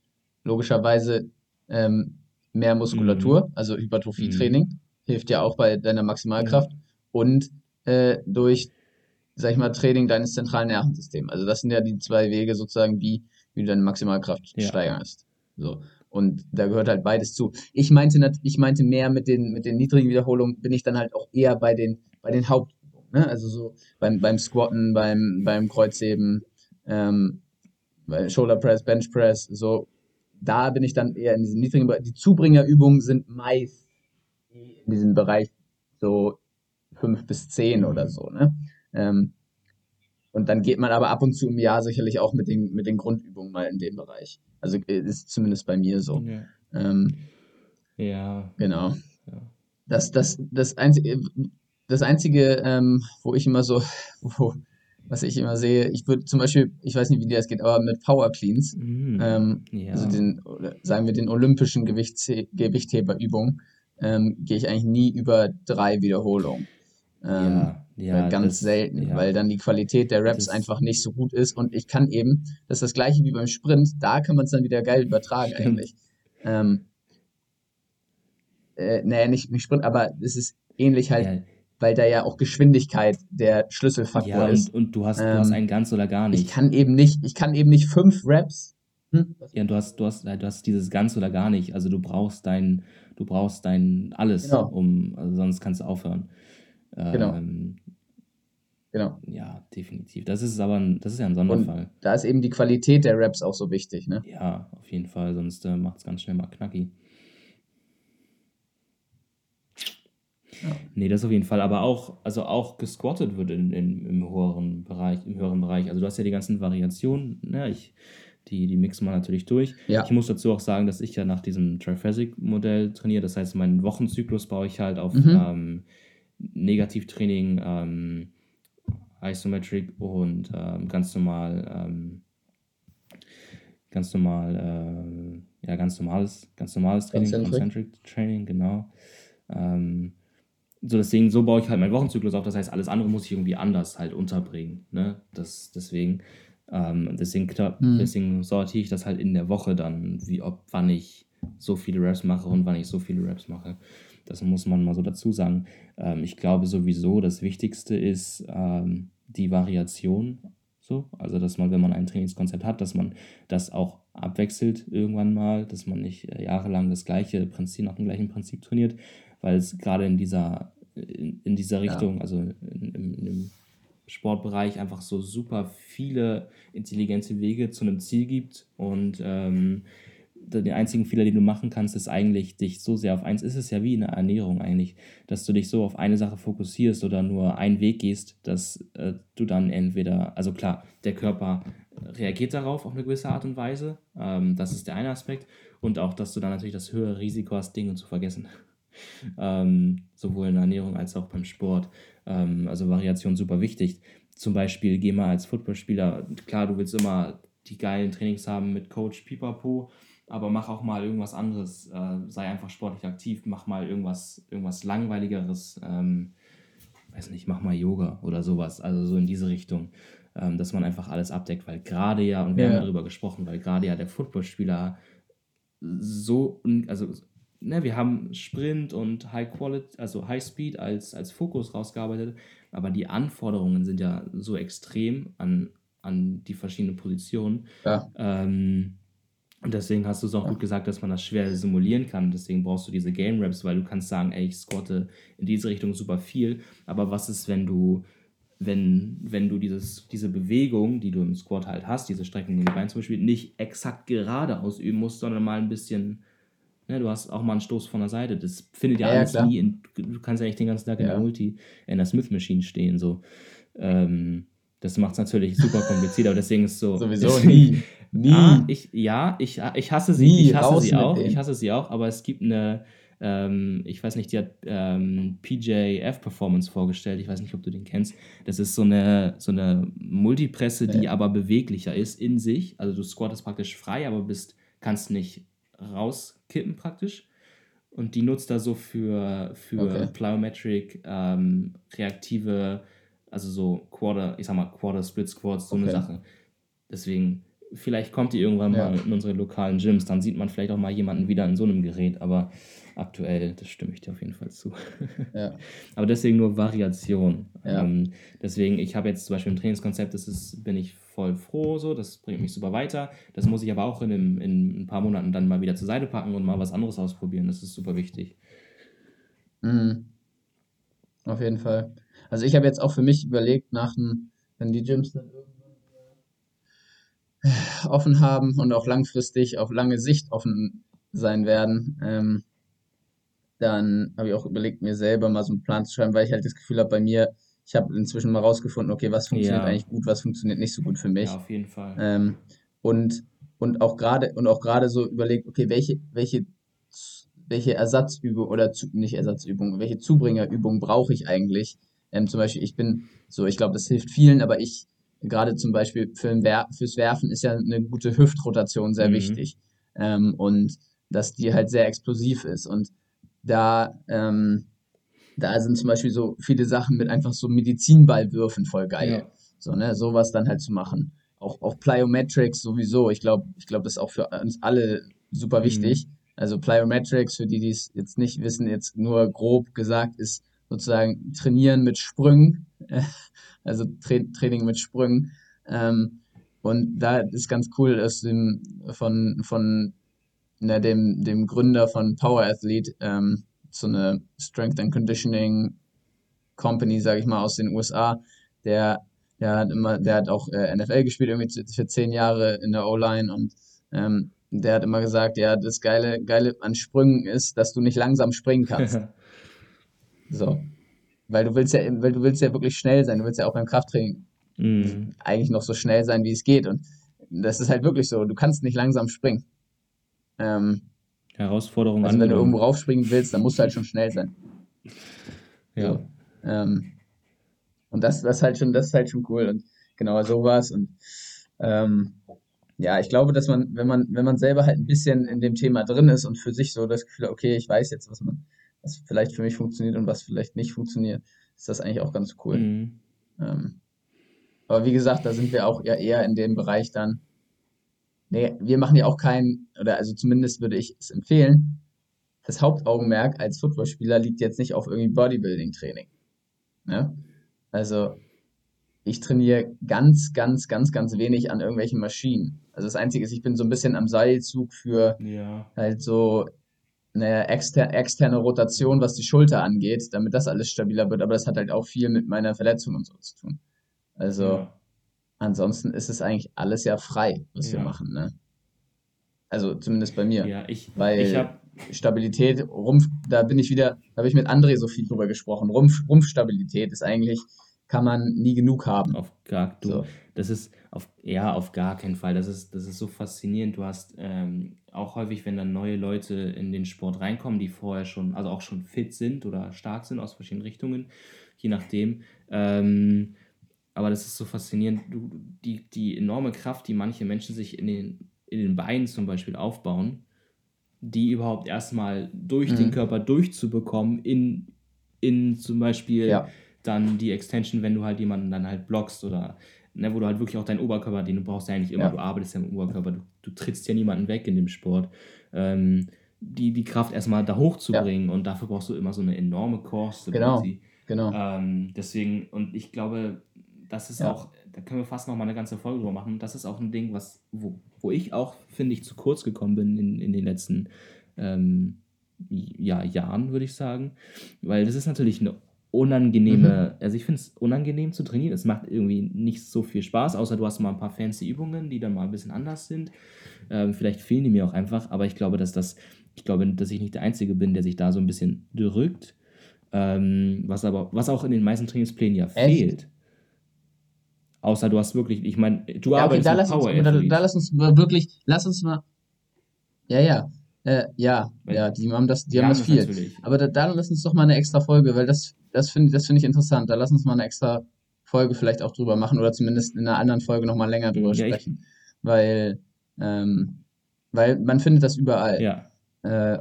logischerweise ähm, mehr Muskulatur, mhm. also Hypertrophietraining, mhm. hilft ja auch bei deiner Maximalkraft mhm. und äh, durch, sag ich mal, Training deines zentralen Nervensystems. Also das sind ja die zwei Wege sozusagen, wie, wie du deine Maximalkraft ja. steigerst. So. Und da gehört halt beides zu. Ich meinte, ich meinte mehr mit den, mit den niedrigen Wiederholungen, bin ich dann halt auch eher bei den, bei den Haupt, Ne? Also so beim, beim Squatten, beim, beim Kreuzheben, ähm, bei Shoulder Press, Bench Press, so, da bin ich dann eher in diesem niedrigen Bereich. Die Zubringerübungen sind meist in diesem Bereich so fünf bis zehn oder so, ne? Ähm, und dann geht man aber ab und zu im Jahr sicherlich auch mit den, mit den Grundübungen mal in dem Bereich. Also ist zumindest bei mir so. Ja. Ähm, ja. Genau. Ja. Das, das, das einzige, das Einzige, ähm, wo ich immer so, wo, was ich immer sehe, ich würde zum Beispiel, ich weiß nicht, wie dir das geht, aber mit Power Cleans, mm, ähm, ja. also den, sagen wir den olympischen Gewichts Gewichtheberübungen, ähm, gehe ich eigentlich nie über drei Wiederholungen. Ähm, ja, ja, ganz das, selten, weil dann die Qualität der Raps einfach nicht so gut ist und ich kann eben, das ist das gleiche wie beim Sprint, da kann man es dann wieder geil übertragen Stimmt. eigentlich. Ähm, äh, naja, nicht, nicht Sprint, aber es ist ähnlich halt weil da ja auch Geschwindigkeit der Schlüsselfaktor ja, und, ist. Und du hast, ähm, du hast ein ganz oder gar nicht. Ich kann eben nicht, ich kann eben nicht fünf Raps. Hm? Ja, du hast, du hast, du hast dieses ganz oder gar nicht. Also du brauchst dein, du brauchst dein alles, genau. um, also sonst kannst du aufhören. Genau. Ähm, genau. Ja, definitiv. Das ist aber ein, das ist ja ein Sonderfall. Und da ist eben die Qualität der Raps auch so wichtig, ne? Ja, auf jeden Fall, sonst äh, macht es ganz schnell mal knacki. Ja. Nee, das auf jeden Fall. Aber auch, also auch gesquattet wird in, in, im höheren Bereich, im höheren Bereich. Also du hast ja die ganzen Variationen, ne? Ich, die, die mixen wir natürlich durch. Ja. Ich muss dazu auch sagen, dass ich ja nach diesem Triphasic-Modell trainiere. Das heißt, meinen Wochenzyklus baue ich halt auf mhm. ähm, Negativtraining, ähm, Isometric und ähm, ganz normal, ähm, ganz normal, äh, ja, ganz normales, ganz normales Training, Concentric, Concentric Training, genau. Ähm, so deswegen, so baue ich halt meinen Wochenzyklus auf. Das heißt, alles andere muss ich irgendwie anders halt unterbringen. Ne? Das, deswegen, ähm, deswegen, mhm. deswegen sortiere ich das halt in der Woche dann, wie ob, wann ich so viele Raps mache und wann ich so viele Raps mache. Das muss man mal so dazu sagen. Ähm, ich glaube sowieso, das Wichtigste ist ähm, die Variation. So, also dass man, wenn man ein Trainingskonzept hat, dass man das auch abwechselt irgendwann mal, dass man nicht äh, jahrelang das gleiche Prinzip nach dem gleichen Prinzip trainiert, weil es gerade in dieser, in, in dieser Richtung, ja. also in, in, dem Sportbereich einfach so super viele intelligente Wege zu einem Ziel gibt und ähm, der einzigen Fehler, den du machen kannst, ist eigentlich dich so sehr auf eins, ist es ja wie in der Ernährung eigentlich, dass du dich so auf eine Sache fokussierst oder nur einen Weg gehst, dass äh, du dann entweder, also klar, der Körper reagiert darauf auf eine gewisse Art und Weise. Ähm, das ist der eine Aspekt. Und auch, dass du dann natürlich das höhere Risiko hast, Dinge zu vergessen. Ähm, sowohl in der Ernährung als auch beim Sport. Ähm, also Variation super wichtig. Zum Beispiel, geh mal als Footballspieler, klar, du willst immer die geilen Trainings haben mit Coach Pipapo, aber mach auch mal irgendwas anderes. Äh, sei einfach sportlich aktiv, mach mal irgendwas, irgendwas Langweiligeres. Ähm, weiß nicht, mach mal Yoga oder sowas. Also so in diese Richtung, ähm, dass man einfach alles abdeckt, weil gerade ja, und wir ja. haben darüber gesprochen, weil gerade ja der Footballspieler so, also ne, wir haben Sprint und High Quality, also High Speed als, als Fokus rausgearbeitet, aber die Anforderungen sind ja so extrem an, an die verschiedenen Positionen. Ja. Ähm, und deswegen hast du es auch ja. gut gesagt, dass man das schwer simulieren kann. Deswegen brauchst du diese Game Raps, weil du kannst sagen, ey, ich squatte in diese Richtung super viel. Aber was ist, wenn du, wenn, wenn du dieses, diese Bewegung, die du im Squat halt hast, diese Streckung in die Beine zum Beispiel, nicht exakt gerade ausüben musst, sondern mal ein bisschen Ne, du hast auch mal einen Stoß von der Seite. Das findet ja, ja alles klar. nie in, du kannst ja nicht den ganzen Tag in der Multi, in der Smith Machine stehen. So. Ähm, das macht es natürlich super kompliziert, aber deswegen ist es so. Sowieso nie. Nie. Ah, ich, ja, ich, ich hasse sie, nie, ich hasse sie auch. Ich hasse sie auch, aber es gibt eine, ähm, ich weiß nicht, die hat ähm, PJF Performance vorgestellt. Ich weiß nicht, ob du den kennst. Das ist so eine, so eine Multipresse, die ja. aber beweglicher ist in sich. Also du squattest praktisch frei, aber bist, kannst nicht rauskippen praktisch. Und die nutzt da so für, für okay. Plyometric ähm, reaktive, also so Quarter, ich sag mal Quarter Split Squats, so okay. eine Sache. Deswegen, vielleicht kommt die irgendwann ja. mal in unsere lokalen Gyms, dann sieht man vielleicht auch mal jemanden wieder in so einem Gerät, aber aktuell, das stimme ich dir auf jeden Fall zu. Ja. Aber deswegen nur Variation. Ja. Ähm, deswegen, ich habe jetzt zum Beispiel ein Trainingskonzept, das ist, bin ich voll froh, so, das bringt mich super weiter. Das muss ich aber auch in, einem, in ein paar Monaten dann mal wieder zur Seite packen und mal was anderes ausprobieren. Das ist super wichtig. Mhm. Auf jeden Fall. Also ich habe jetzt auch für mich überlegt, nach dem, wenn die Gyms dann irgendwann offen haben und auch langfristig auf lange Sicht offen sein werden, ähm, dann habe ich auch überlegt, mir selber mal so einen Plan zu schreiben, weil ich halt das Gefühl habe, bei mir, ich habe inzwischen mal rausgefunden, okay, was funktioniert ja. eigentlich gut, was funktioniert nicht so gut für mich. Ja, auf jeden Fall. Ähm, und, und auch gerade und auch gerade so überlegt, okay, welche, welche, welche Ersatzübung oder zu, nicht Ersatzübung, welche Zubringerübung brauche ich eigentlich? Ähm, zum Beispiel, ich bin so, ich glaube, das hilft vielen, aber ich, gerade zum Beispiel für Wer fürs Werfen ist ja eine gute Hüftrotation sehr mhm. wichtig. Ähm, und dass die halt sehr explosiv ist. Und da, ähm, da sind zum Beispiel so viele Sachen mit einfach so Medizinballwürfen voll geil. Ja. So, ne, sowas dann halt zu machen. Auch, auch Plyometrics sowieso. Ich glaube, ich glaube, das ist auch für uns alle super mhm. wichtig. Mhm. Also Plyometrics, für die, die es jetzt nicht wissen, jetzt nur grob gesagt, ist sozusagen Trainieren mit Sprüngen. also Tra Training mit Sprüngen. Ähm, und da ist ganz cool, dass dem, von, von ne, dem, dem Gründer von Power Athlete, ähm, so eine Strength and Conditioning Company, sage ich mal, aus den USA, der, der hat immer, der hat auch äh, NFL gespielt, irgendwie für zehn Jahre in der O-Line und ähm, der hat immer gesagt, ja, das Geile, Geile an Sprüngen ist, dass du nicht langsam springen kannst. so. Weil du willst ja, weil du willst ja wirklich schnell sein, du willst ja auch beim Krafttraining mm. eigentlich noch so schnell sein, wie es geht. Und das ist halt wirklich so, du kannst nicht langsam springen. Ähm, Herausforderung Also, wenn du irgendwo raufspringen willst, dann musst du halt schon schnell sein. Ja. So, ähm, und das, das, ist halt schon, das ist halt schon cool. Und genau sowas. Und ähm, ja, ich glaube, dass man, wenn man, wenn man selber halt ein bisschen in dem Thema drin ist und für sich so das Gefühl, okay, ich weiß jetzt, was man, was vielleicht für mich funktioniert und was vielleicht nicht funktioniert, ist das eigentlich auch ganz cool. Mhm. Ähm, aber wie gesagt, da sind wir auch ja eher in dem Bereich dann, Nee, wir machen ja auch keinen, oder also zumindest würde ich es empfehlen, das Hauptaugenmerk als Footballspieler liegt jetzt nicht auf irgendwie Bodybuilding-Training. Ne? Also ich trainiere ganz, ganz, ganz, ganz wenig an irgendwelchen Maschinen. Also das Einzige ist, ich bin so ein bisschen am Seilzug für ja. halt so eine exter externe Rotation, was die Schulter angeht, damit das alles stabiler wird. Aber das hat halt auch viel mit meiner Verletzung und so zu tun. Also ja. Ansonsten ist es eigentlich alles ja frei, was ja. wir machen. Ne? Also zumindest bei mir. Ja, ich, Weil ich hab... Stabilität, Rumpf, da bin ich wieder, da habe ich mit André so viel drüber gesprochen. Rumpf, Rumpfstabilität ist eigentlich, kann man nie genug haben. Auf gar, du, so. das ist auf, ja, auf gar keinen Fall. Das ist, das ist so faszinierend. Du hast ähm, auch häufig, wenn dann neue Leute in den Sport reinkommen, die vorher schon, also auch schon fit sind oder stark sind aus verschiedenen Richtungen, je nachdem. Ähm, aber das ist so faszinierend, du, die, die enorme Kraft, die manche Menschen sich in den, in den Beinen zum Beispiel aufbauen, die überhaupt erstmal durch mhm. den Körper durchzubekommen, in, in zum Beispiel ja. dann die Extension, wenn du halt jemanden dann halt blockst oder ne, wo du halt wirklich auch deinen Oberkörper, den du brauchst ja eigentlich immer, ja. du arbeitest ja im Oberkörper, du, du trittst ja niemanden weg in dem Sport. Ähm, die, die Kraft erstmal da hochzubringen ja. und dafür brauchst du immer so eine enorme Core Stability. Genau, genau. Ähm, deswegen, und ich glaube, das ist ja. auch, da können wir fast noch mal eine ganze Folge drüber machen. Das ist auch ein Ding, was, wo, wo ich auch, finde ich, zu kurz gekommen bin in, in den letzten ähm, ja, Jahren, würde ich sagen. Weil das ist natürlich eine unangenehme, mhm. also ich finde es unangenehm zu trainieren. Es macht irgendwie nicht so viel Spaß, außer du hast mal ein paar fancy Übungen, die dann mal ein bisschen anders sind. Ähm, vielleicht fehlen die mir auch einfach, aber ich glaube, dass das, ich glaube, dass ich nicht der Einzige bin, der sich da so ein bisschen drückt. Ähm, was aber, was auch in den meisten Trainingsplänen ja Echt? fehlt. Außer du hast wirklich, ich meine, du ja, okay, arbeitest da mit Power uns, da, da, lass uns wirklich, lass uns mal, ja, ja, äh, ja, ja, die haben das, die haben das viel. Natürlich. Aber da, da lass uns doch mal eine extra Folge, weil das, das finde das find ich interessant. Da lass uns mal eine extra Folge vielleicht auch drüber machen oder zumindest in einer anderen Folge nochmal länger drüber ja, sprechen. Weil, ähm, weil man findet das überall. Ja. Äh,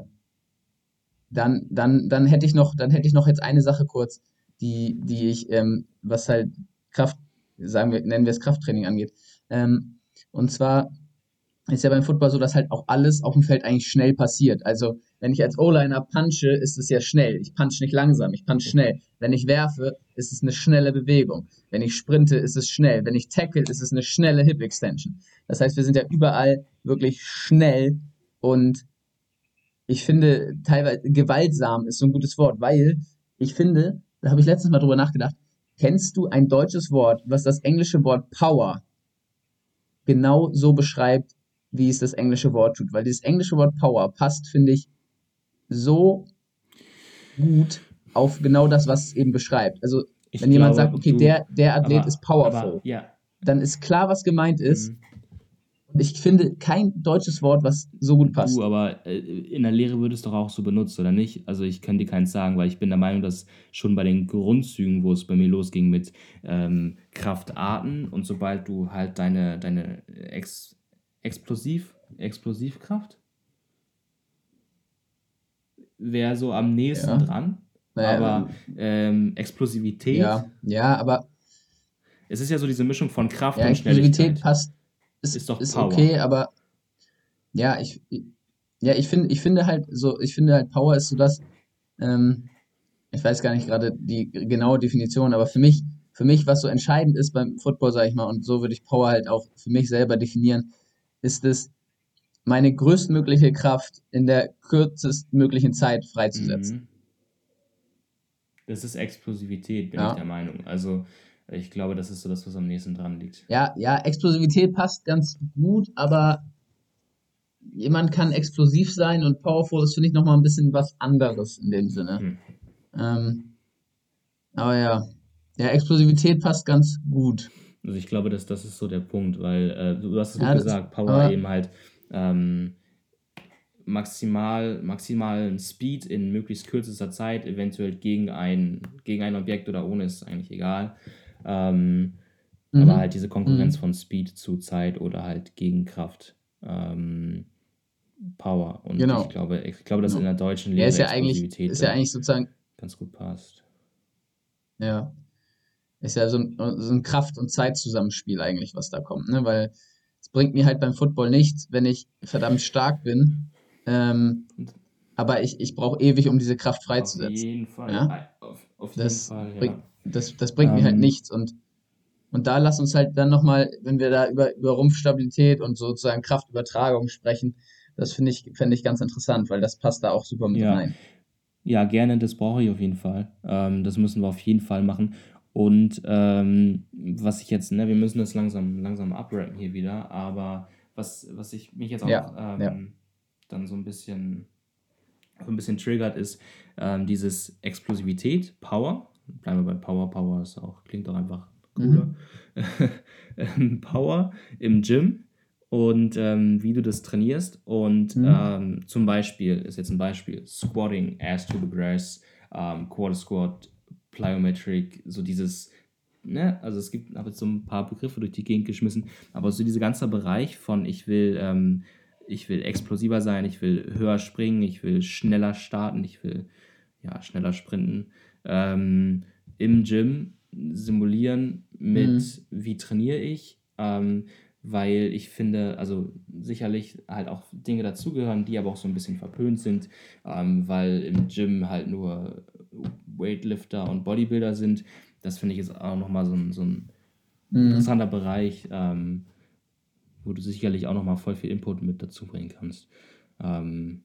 dann, dann, dann hätte ich noch, dann hätte ich noch jetzt eine Sache kurz, die, die ich, ähm, was halt Kraft sagen wir, nennen wir es Krafttraining angeht. Ähm, und zwar ist ja beim Football so, dass halt auch alles auf dem Feld eigentlich schnell passiert. Also, wenn ich als O-Liner punche, ist es ja schnell. Ich punch nicht langsam, ich punch schnell. Wenn ich werfe, ist es eine schnelle Bewegung. Wenn ich sprinte, ist es schnell. Wenn ich tackle, ist es eine schnelle Hip Extension. Das heißt, wir sind ja überall wirklich schnell und ich finde teilweise gewaltsam ist so ein gutes Wort, weil ich finde, da habe ich letztens mal drüber nachgedacht, Kennst du ein deutsches Wort, was das englische Wort Power genau so beschreibt, wie es das englische Wort tut? Weil dieses englische Wort Power passt, finde ich, so gut auf genau das, was es eben beschreibt. Also, ich wenn jemand sagt, okay, der, der Athlet aber, ist powerful, aber, ja. dann ist klar, was gemeint ist. Mhm. Ich finde kein deutsches Wort, was so gut passt. Du, aber äh, in der Lehre wird es doch auch so benutzt, oder nicht? Also ich kann dir keins sagen, weil ich bin der Meinung, dass schon bei den Grundzügen, wo es bei mir losging mit ähm, Kraftarten und sobald du halt deine, deine Ex Explosiv, Explosivkraft wäre so am nächsten ja. dran. Naja, aber ähm, Explosivität. Ja, ja, aber. Es ist ja so diese Mischung von Kraft ja, und Explosivität Schnelligkeit. passt ist, ist doch ist Power. okay, aber ja, ich, ja, ich finde, ich finde halt so, ich finde halt Power ist so das, ähm, ich weiß gar nicht gerade die genaue Definition, aber für mich, für mich, was so entscheidend ist beim Football, sage ich mal, und so würde ich Power halt auch für mich selber definieren, ist es, meine größtmögliche Kraft in der kürzestmöglichen Zeit freizusetzen. Mhm. Das ist Explosivität, bin ja. ich der Meinung. Also ich glaube, das ist so das, was am nächsten dran liegt. Ja, ja, Explosivität passt ganz gut, aber jemand kann explosiv sein und powerful ist, finde ich, nochmal ein bisschen was anderes in dem Sinne. Hm. Ähm, aber ja, ja, Explosivität passt ganz gut. Also ich glaube, dass das ist so der Punkt, weil äh, du hast es ja, gut gesagt, Power eben halt ähm, maximal, maximalen Speed in möglichst kürzester Zeit, eventuell gegen ein, gegen ein Objekt oder ohne, ist eigentlich egal. Ähm, mhm. Aber halt diese Konkurrenz mhm. von Speed zu Zeit oder halt Gegenkraft. Ähm, Power. Und genau. ich glaube, ich glaube, dass genau. in der deutschen Lehre ja, ist ja eigentlich, ist ja eigentlich sozusagen ganz gut passt. Ja. Ist ja so ein, so ein Kraft- und Zeitzusammenspiel eigentlich, was da kommt, ne? Weil es bringt mir halt beim Football nichts, wenn ich verdammt stark bin. Ähm, aber ich, ich brauche ewig, um diese Kraft freizusetzen. Auf jeden Fall. Ja? Auf, auf jeden das Fall, ja. Bringt, das, das bringt ähm, mir halt ähm. nichts. Und, und da lass uns halt dann nochmal, wenn wir da über, über Rumpfstabilität und sozusagen Kraftübertragung sprechen, das finde ich, fände ich ganz interessant, weil das passt da auch super mit ja. rein. Ja, gerne, das brauche ich auf jeden Fall. Ähm, das müssen wir auf jeden Fall machen. Und ähm, was ich jetzt, ne, wir müssen das langsam, langsam abrappen hier wieder, aber was, was ich mich jetzt auch ja, ähm, ja. dann so ein bisschen, so ein bisschen triggert, ist ähm, dieses Explosivität, Power bleiben wir bei Power. Power ist auch, klingt doch einfach cooler. Mhm. Power im Gym und ähm, wie du das trainierst. Und mhm. ähm, zum Beispiel, ist jetzt ein Beispiel, Squatting, Ass to the Grass, ähm, Quarter Squat, Plyometric, so dieses, ne, also es gibt, habe jetzt so ein paar Begriffe durch die Gegend geschmissen, aber so dieser ganze Bereich von ich will, ähm, ich will explosiver sein, ich will höher springen, ich will schneller starten, ich will ja, schneller sprinten, ähm, im Gym simulieren mit, mhm. wie trainiere ich, ähm, weil ich finde, also sicherlich halt auch Dinge dazugehören, die aber auch so ein bisschen verpönt sind, ähm, weil im Gym halt nur Weightlifter und Bodybuilder sind. Das finde ich ist auch nochmal so ein, so ein mhm. interessanter Bereich, ähm, wo du sicherlich auch nochmal voll viel Input mit dazu bringen kannst. Ähm,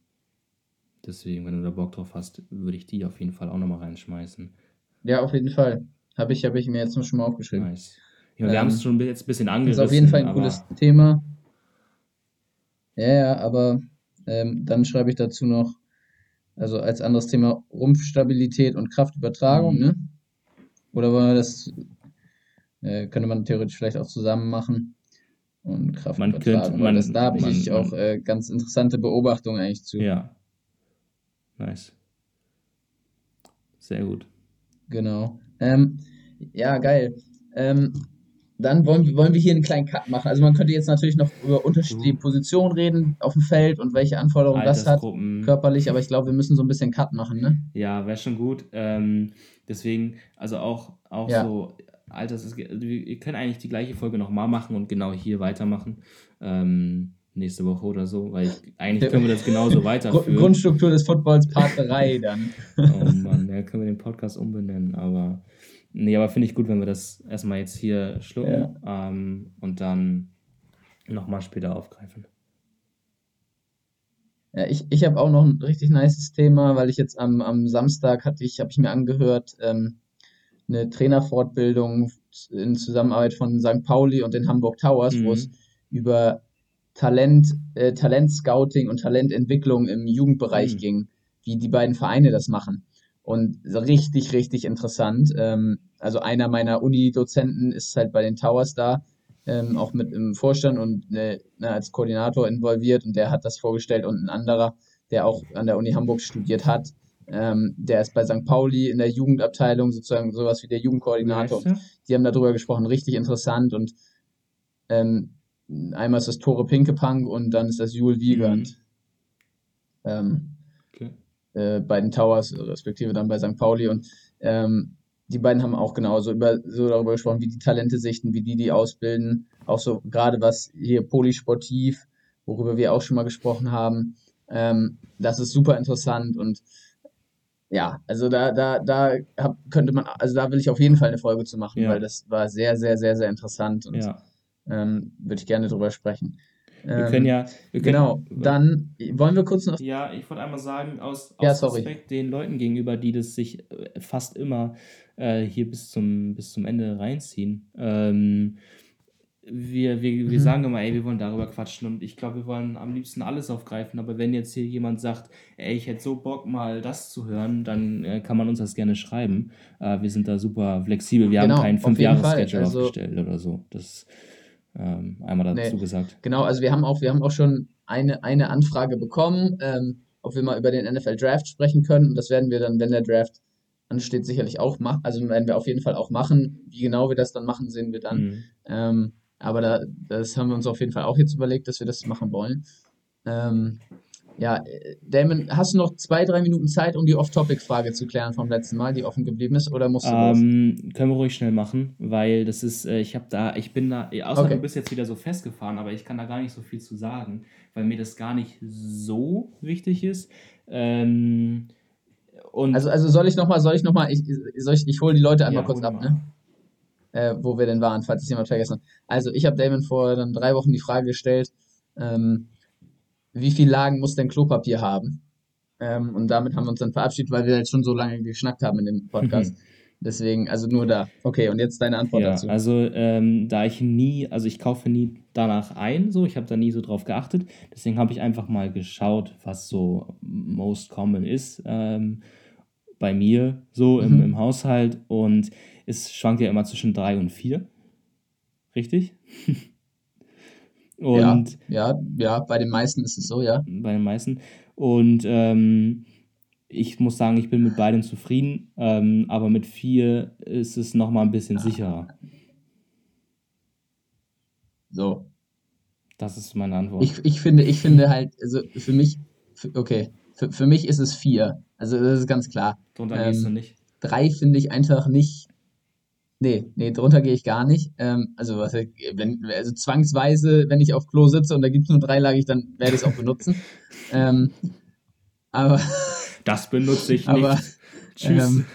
deswegen, wenn du da Bock drauf hast, würde ich die auf jeden Fall auch nochmal reinschmeißen. Ja, auf jeden Fall. Habe ich, hab ich mir jetzt schon mal aufgeschrieben. Nice. Ja, wir ähm, haben es schon jetzt ein bisschen angerissen. Ist auf jeden Fall ein cooles Thema. Ja, ja, aber ähm, dann schreibe ich dazu noch, also als anderes Thema Rumpfstabilität und Kraftübertragung, mhm. ne? Oder wollen wir das, äh, könnte man theoretisch vielleicht auch zusammen machen und Kraftübertragung. Man könnte, man, das, da habe ich auch äh, ganz interessante Beobachtungen eigentlich zu. Ja. Nice. Sehr gut. Genau. Ähm, ja, geil. Ähm, dann wollen, wollen wir hier einen kleinen Cut machen. Also man könnte jetzt natürlich noch über unterschiedliche. Positionen reden auf dem Feld und welche Anforderungen das hat körperlich, aber ich glaube, wir müssen so ein bisschen Cut machen, ne? Ja, wäre schon gut. Ähm, deswegen, also auch, auch ja. so, Alters, wir können eigentlich die gleiche Folge nochmal machen und genau hier weitermachen. Ähm, nächste Woche oder so, weil ich, eigentlich können wir das genauso weiterführen. Grundstruktur des Footballs Part 3 dann. oh Mann, ja, können wir den Podcast umbenennen, aber Nee, aber finde ich gut, wenn wir das erstmal jetzt hier schlucken ja. ähm, und dann nochmal später aufgreifen. Ja, ich, ich habe auch noch ein richtig nices Thema, weil ich jetzt am, am Samstag hatte ich, habe ich mir angehört, ähm, eine Trainerfortbildung in Zusammenarbeit von St. Pauli und den Hamburg Towers, mhm. wo es über Talent, äh, Talentscouting und Talententwicklung im Jugendbereich mhm. ging, wie die beiden Vereine das machen. Und richtig, richtig interessant. Ähm, also einer meiner Uni-Dozenten ist halt bei den Towers da, ähm, auch mit im Vorstand und ne, ne, als Koordinator involviert und der hat das vorgestellt und ein anderer, der auch an der Uni Hamburg studiert hat, ähm, der ist bei St. Pauli in der Jugendabteilung sozusagen sowas wie der Jugendkoordinator. Die haben darüber gesprochen, richtig interessant und ähm, einmal ist das Tore Pinkepunk und dann ist das Jule Wiegand. Mhm. Ähm, äh, bei den Towers, respektive dann bei St. Pauli. Und ähm, die beiden haben auch genauso über, so darüber gesprochen, wie die Talente sichten, wie die die ausbilden. Auch so gerade was hier polysportiv, worüber wir auch schon mal gesprochen haben. Ähm, das ist super interessant und ja, also da, da, da könnte man, also da will ich auf jeden Fall eine Folge zu machen, ja. weil das war sehr, sehr, sehr, sehr interessant und ja. Ähm, würde ich gerne drüber sprechen. Wir können ja. Wir können, genau, dann wollen wir kurz noch. Ja, ich wollte einmal sagen, aus, aus ja, Respekt den Leuten gegenüber, die das sich äh, fast immer äh, hier bis zum, bis zum Ende reinziehen. Ähm, wir, wir, wir mhm. sagen immer, ey, wir wollen darüber quatschen und ich glaube, wir wollen am liebsten alles aufgreifen, aber wenn jetzt hier jemand sagt, ey, ich hätte so Bock, mal das zu hören, dann äh, kann man uns das gerne schreiben. Äh, wir sind da super flexibel, wir genau, haben keinen Fünf-Jahres-Schedule also, aufgestellt oder so. Das ähm, einmal dazu nee, gesagt. Genau, also wir haben auch, wir haben auch schon eine, eine Anfrage bekommen, ähm, ob wir mal über den NFL Draft sprechen können. Und das werden wir dann, wenn der Draft ansteht, sicherlich auch machen. Also werden wir auf jeden Fall auch machen. Wie genau wir das dann machen, sehen wir dann. Mhm. Ähm, aber da, das haben wir uns auf jeden Fall auch jetzt überlegt, dass wir das machen wollen. Ähm, ja, Damon, hast du noch zwei, drei Minuten Zeit, um die Off-Topic-Frage zu klären vom letzten Mal, die offen geblieben ist, oder musst du ähm, Können wir ruhig schnell machen, weil das ist, äh, ich habe da, ich bin da, außer okay. du bist jetzt wieder so festgefahren, aber ich kann da gar nicht so viel zu sagen, weil mir das gar nicht so wichtig ist. Ähm, und also, also soll ich nochmal, soll ich nochmal, ich, ich, ich hole die Leute einmal ja, kurz ab, ne? Äh, wo wir denn waren, falls es jemand vergessen hat. Also ich habe Damon vor dann drei Wochen die Frage gestellt, ähm, wie viele Lagen muss denn Klopapier haben? Ähm, und damit haben wir uns dann verabschiedet, weil wir jetzt schon so lange geschnackt haben in dem Podcast. Mhm. Deswegen, also nur da. Okay, und jetzt deine Antwort ja, dazu. Also, ähm, da ich nie, also ich kaufe nie danach ein, so, ich habe da nie so drauf geachtet. Deswegen habe ich einfach mal geschaut, was so most common ist. Ähm, bei mir so im, mhm. im Haushalt und es schwankt ja immer zwischen drei und vier. Richtig? und ja, ja, ja, bei den meisten ist es so, ja. Bei den meisten. Und ähm, ich muss sagen, ich bin mit beiden zufrieden, ähm, aber mit vier ist es nochmal ein bisschen sicherer. So. Das ist meine Antwort. Ich, ich, finde, ich finde halt, also für mich, okay, für, für mich ist es vier. Also das ist ganz klar. Drunter ähm, gehst du nicht. Drei finde ich einfach nicht. Nee, nee, drunter gehe ich gar nicht. Ähm, also, was, wenn, also zwangsweise, wenn ich auf Klo sitze und da gibt es nur dreilagig, dann werde ich es auch benutzen. ähm, aber. Das benutze ich nicht. Aber, Tschüss. Ähm,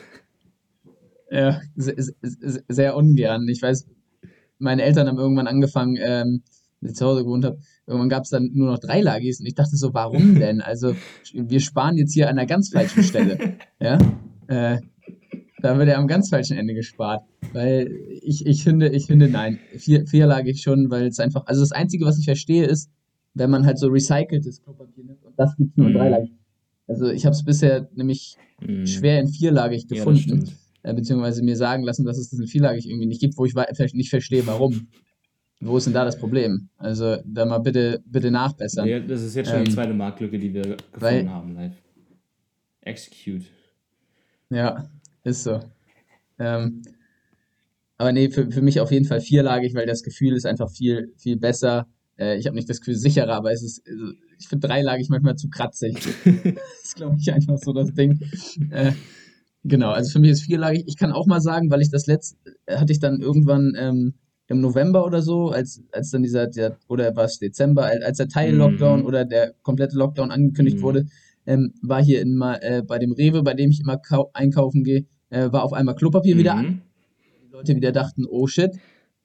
ja, sehr, sehr ungern. Ich weiß, meine Eltern haben irgendwann angefangen, ähm, ich zu Hause gewohnt habe, irgendwann gab es dann nur noch drei Lagis und ich dachte so, warum denn? Also wir sparen jetzt hier an einer ganz falschen Stelle. ja, äh, da wird ja am ganz falschen Ende gespart, weil ich, ich finde, ich finde nein, vier, vierlagig schon, weil es einfach, also das Einzige, was ich verstehe, ist, wenn man halt so recyceltes Klopapier nimmt und das gibt es nur in mhm. dreilagig. Also ich habe es bisher nämlich mm. schwer in vierlagig gefunden, ja, äh, beziehungsweise mir sagen lassen, dass es das in vierlagig irgendwie nicht gibt, wo ich vielleicht nicht verstehe, warum. Wo ist denn da das Problem? Also da mal bitte, bitte nachbessern. Ja, das ist jetzt schon ähm, die zweite Marktlücke, die wir gefunden weil, haben live. Execute. Ja, ist so. Ähm, aber nee, für, für mich auf jeden Fall vierlagig, weil das Gefühl ist einfach viel, viel besser. Äh, ich habe nicht das Gefühl sicherer, aber es ist, also, ich finde dreilagig manchmal zu kratzig. das ist, glaube ich, einfach so das Ding. Äh, genau, also für mich ist vierlagig. Ich kann auch mal sagen, weil ich das letzte, hatte ich dann irgendwann ähm, im November oder so, als, als dann dieser, der, oder was, Dezember, als der Teil-Lockdown mhm. oder der komplette Lockdown angekündigt mhm. wurde, ähm, war hier in, äh, bei dem Rewe, bei dem ich immer einkaufen gehe, äh, war auf einmal Klopapier mhm. wieder an. Die Leute wieder dachten, oh shit,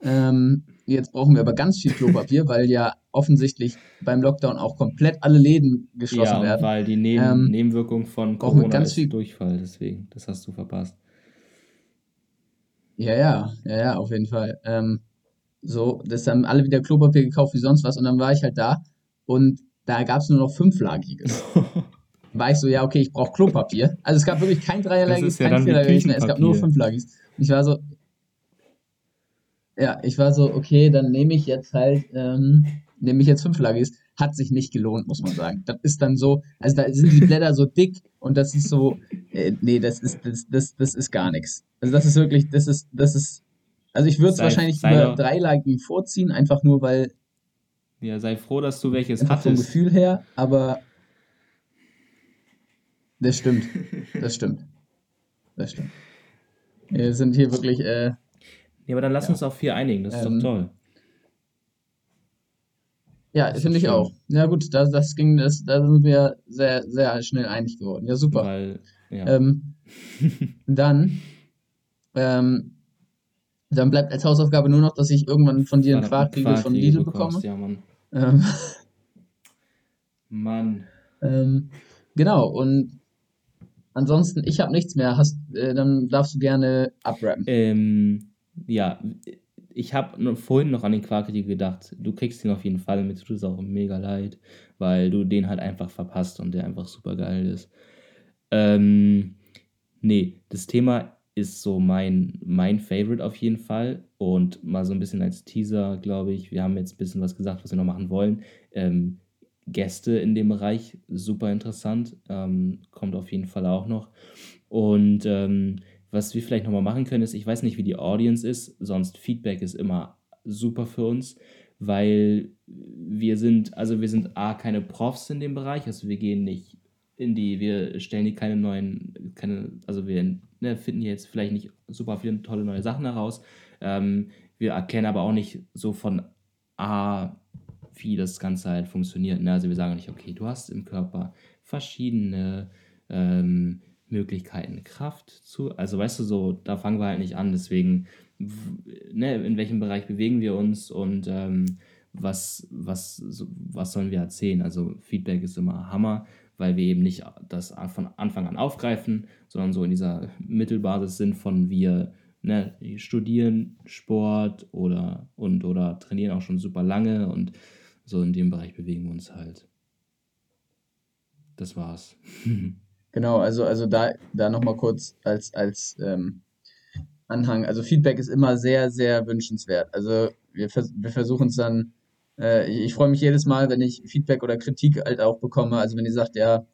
ähm, jetzt brauchen wir aber ganz viel Klopapier, weil ja offensichtlich beim Lockdown auch komplett alle Läden geschlossen ja, werden. weil die Neben ähm, Nebenwirkung von Corona ganz ist viel Durchfall, deswegen, das hast du verpasst. Ja, ja, ja, ja, auf jeden Fall. Ähm, so, das haben alle wieder Klopapier gekauft wie sonst was und dann war ich halt da und da gab es nur noch fünflagiges. war ich so, ja, okay, ich brauche Klopapier. Also es gab wirklich kein dreierlagiges, kein ja mehr, es gab nur fünflagiges. Und ich war so, ja, ich war so, okay, dann nehme ich jetzt halt, ähm, nehme ich jetzt fünflagiges. Hat sich nicht gelohnt, muss man sagen. Das ist dann so, also da sind die Blätter so dick und das ist so, äh, nee, das ist, das, das, das ist gar nichts. Also das ist wirklich, das ist, das ist also ich würde es wahrscheinlich sei über drei Lagen vorziehen, einfach nur weil. Ja, sei froh, dass du welches hattest. Vom Gefühl her, aber. Das stimmt. Das stimmt. Das stimmt. Wir sind hier wirklich. Äh, ja, aber dann lass ja. uns auf vier einigen, das ist ähm, doch toll. Ja, finde ich auch. Ja gut, das, das ging, das, da sind wir sehr, sehr schnell einig geworden. Ja, super. Weil, ja. Ähm, dann ähm, dann bleibt als Hausaufgabe nur noch, dass ich irgendwann von dir einen Quarkriegel von Lidl bekomme. Ja, Mann. Ähm, Mann. Ähm, genau, und ansonsten, ich habe nichts mehr. Hast, äh, dann darfst du gerne abrappen. Ähm, ja, ich habe vorhin noch an den Quarkriegel gedacht. Du kriegst ihn auf jeden Fall mit. Tut es auch mega leid, weil du den halt einfach verpasst und der einfach super geil ist. Ähm, nee, das Thema ist so mein, mein Favorite auf jeden Fall. Und mal so ein bisschen als Teaser, glaube ich, wir haben jetzt ein bisschen was gesagt, was wir noch machen wollen. Ähm, Gäste in dem Bereich, super interessant, ähm, kommt auf jeden Fall auch noch. Und ähm, was wir vielleicht nochmal machen können, ist, ich weiß nicht, wie die Audience ist, sonst Feedback ist immer super für uns, weil wir sind, also wir sind A, keine Profs in dem Bereich, also wir gehen nicht in die, wir stellen die keine neuen, keine, also wir ne, finden jetzt vielleicht nicht super viele tolle neue Sachen heraus. Ähm, wir erkennen aber auch nicht so von A, wie das Ganze halt funktioniert. Ne? Also wir sagen nicht, okay, du hast im Körper verschiedene ähm, Möglichkeiten, Kraft zu. Also weißt du so, da fangen wir halt nicht an. Deswegen, ne, in welchem Bereich bewegen wir uns und ähm, was, was, was sollen wir erzählen? Also Feedback ist immer Hammer weil wir eben nicht das von Anfang an aufgreifen, sondern so in dieser Mittelbasis sind von wir ne, studieren Sport oder und oder trainieren auch schon super lange und so in dem Bereich bewegen wir uns halt. Das war's. Genau, also, also da, da nochmal kurz als, als ähm, Anhang. Also Feedback ist immer sehr, sehr wünschenswert. Also wir, vers wir versuchen es dann, äh, ich freue mich jedes Mal, wenn ich Feedback oder Kritik halt auch bekomme. Also wenn ihr sagt, ja,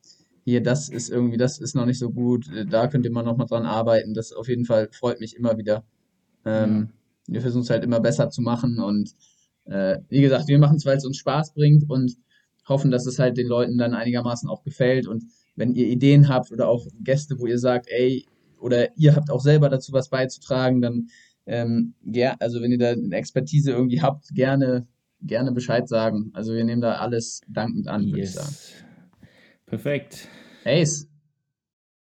hier, das ist irgendwie, das ist noch nicht so gut, äh, da könnt ihr mal nochmal dran arbeiten. Das auf jeden Fall freut mich immer wieder. Ähm, ja. Wir versuchen es halt immer besser zu machen und äh, wie gesagt, wir machen es, weil es uns Spaß bringt und hoffen, dass es halt den Leuten dann einigermaßen auch gefällt. Und wenn ihr Ideen habt oder auch Gäste, wo ihr sagt, ey, oder ihr habt auch selber dazu was beizutragen, dann ähm, ja, also wenn ihr da eine Expertise irgendwie habt, gerne, gerne Bescheid sagen. Also wir nehmen da alles dankend an, yes. würde ich sagen. Perfekt. Ace.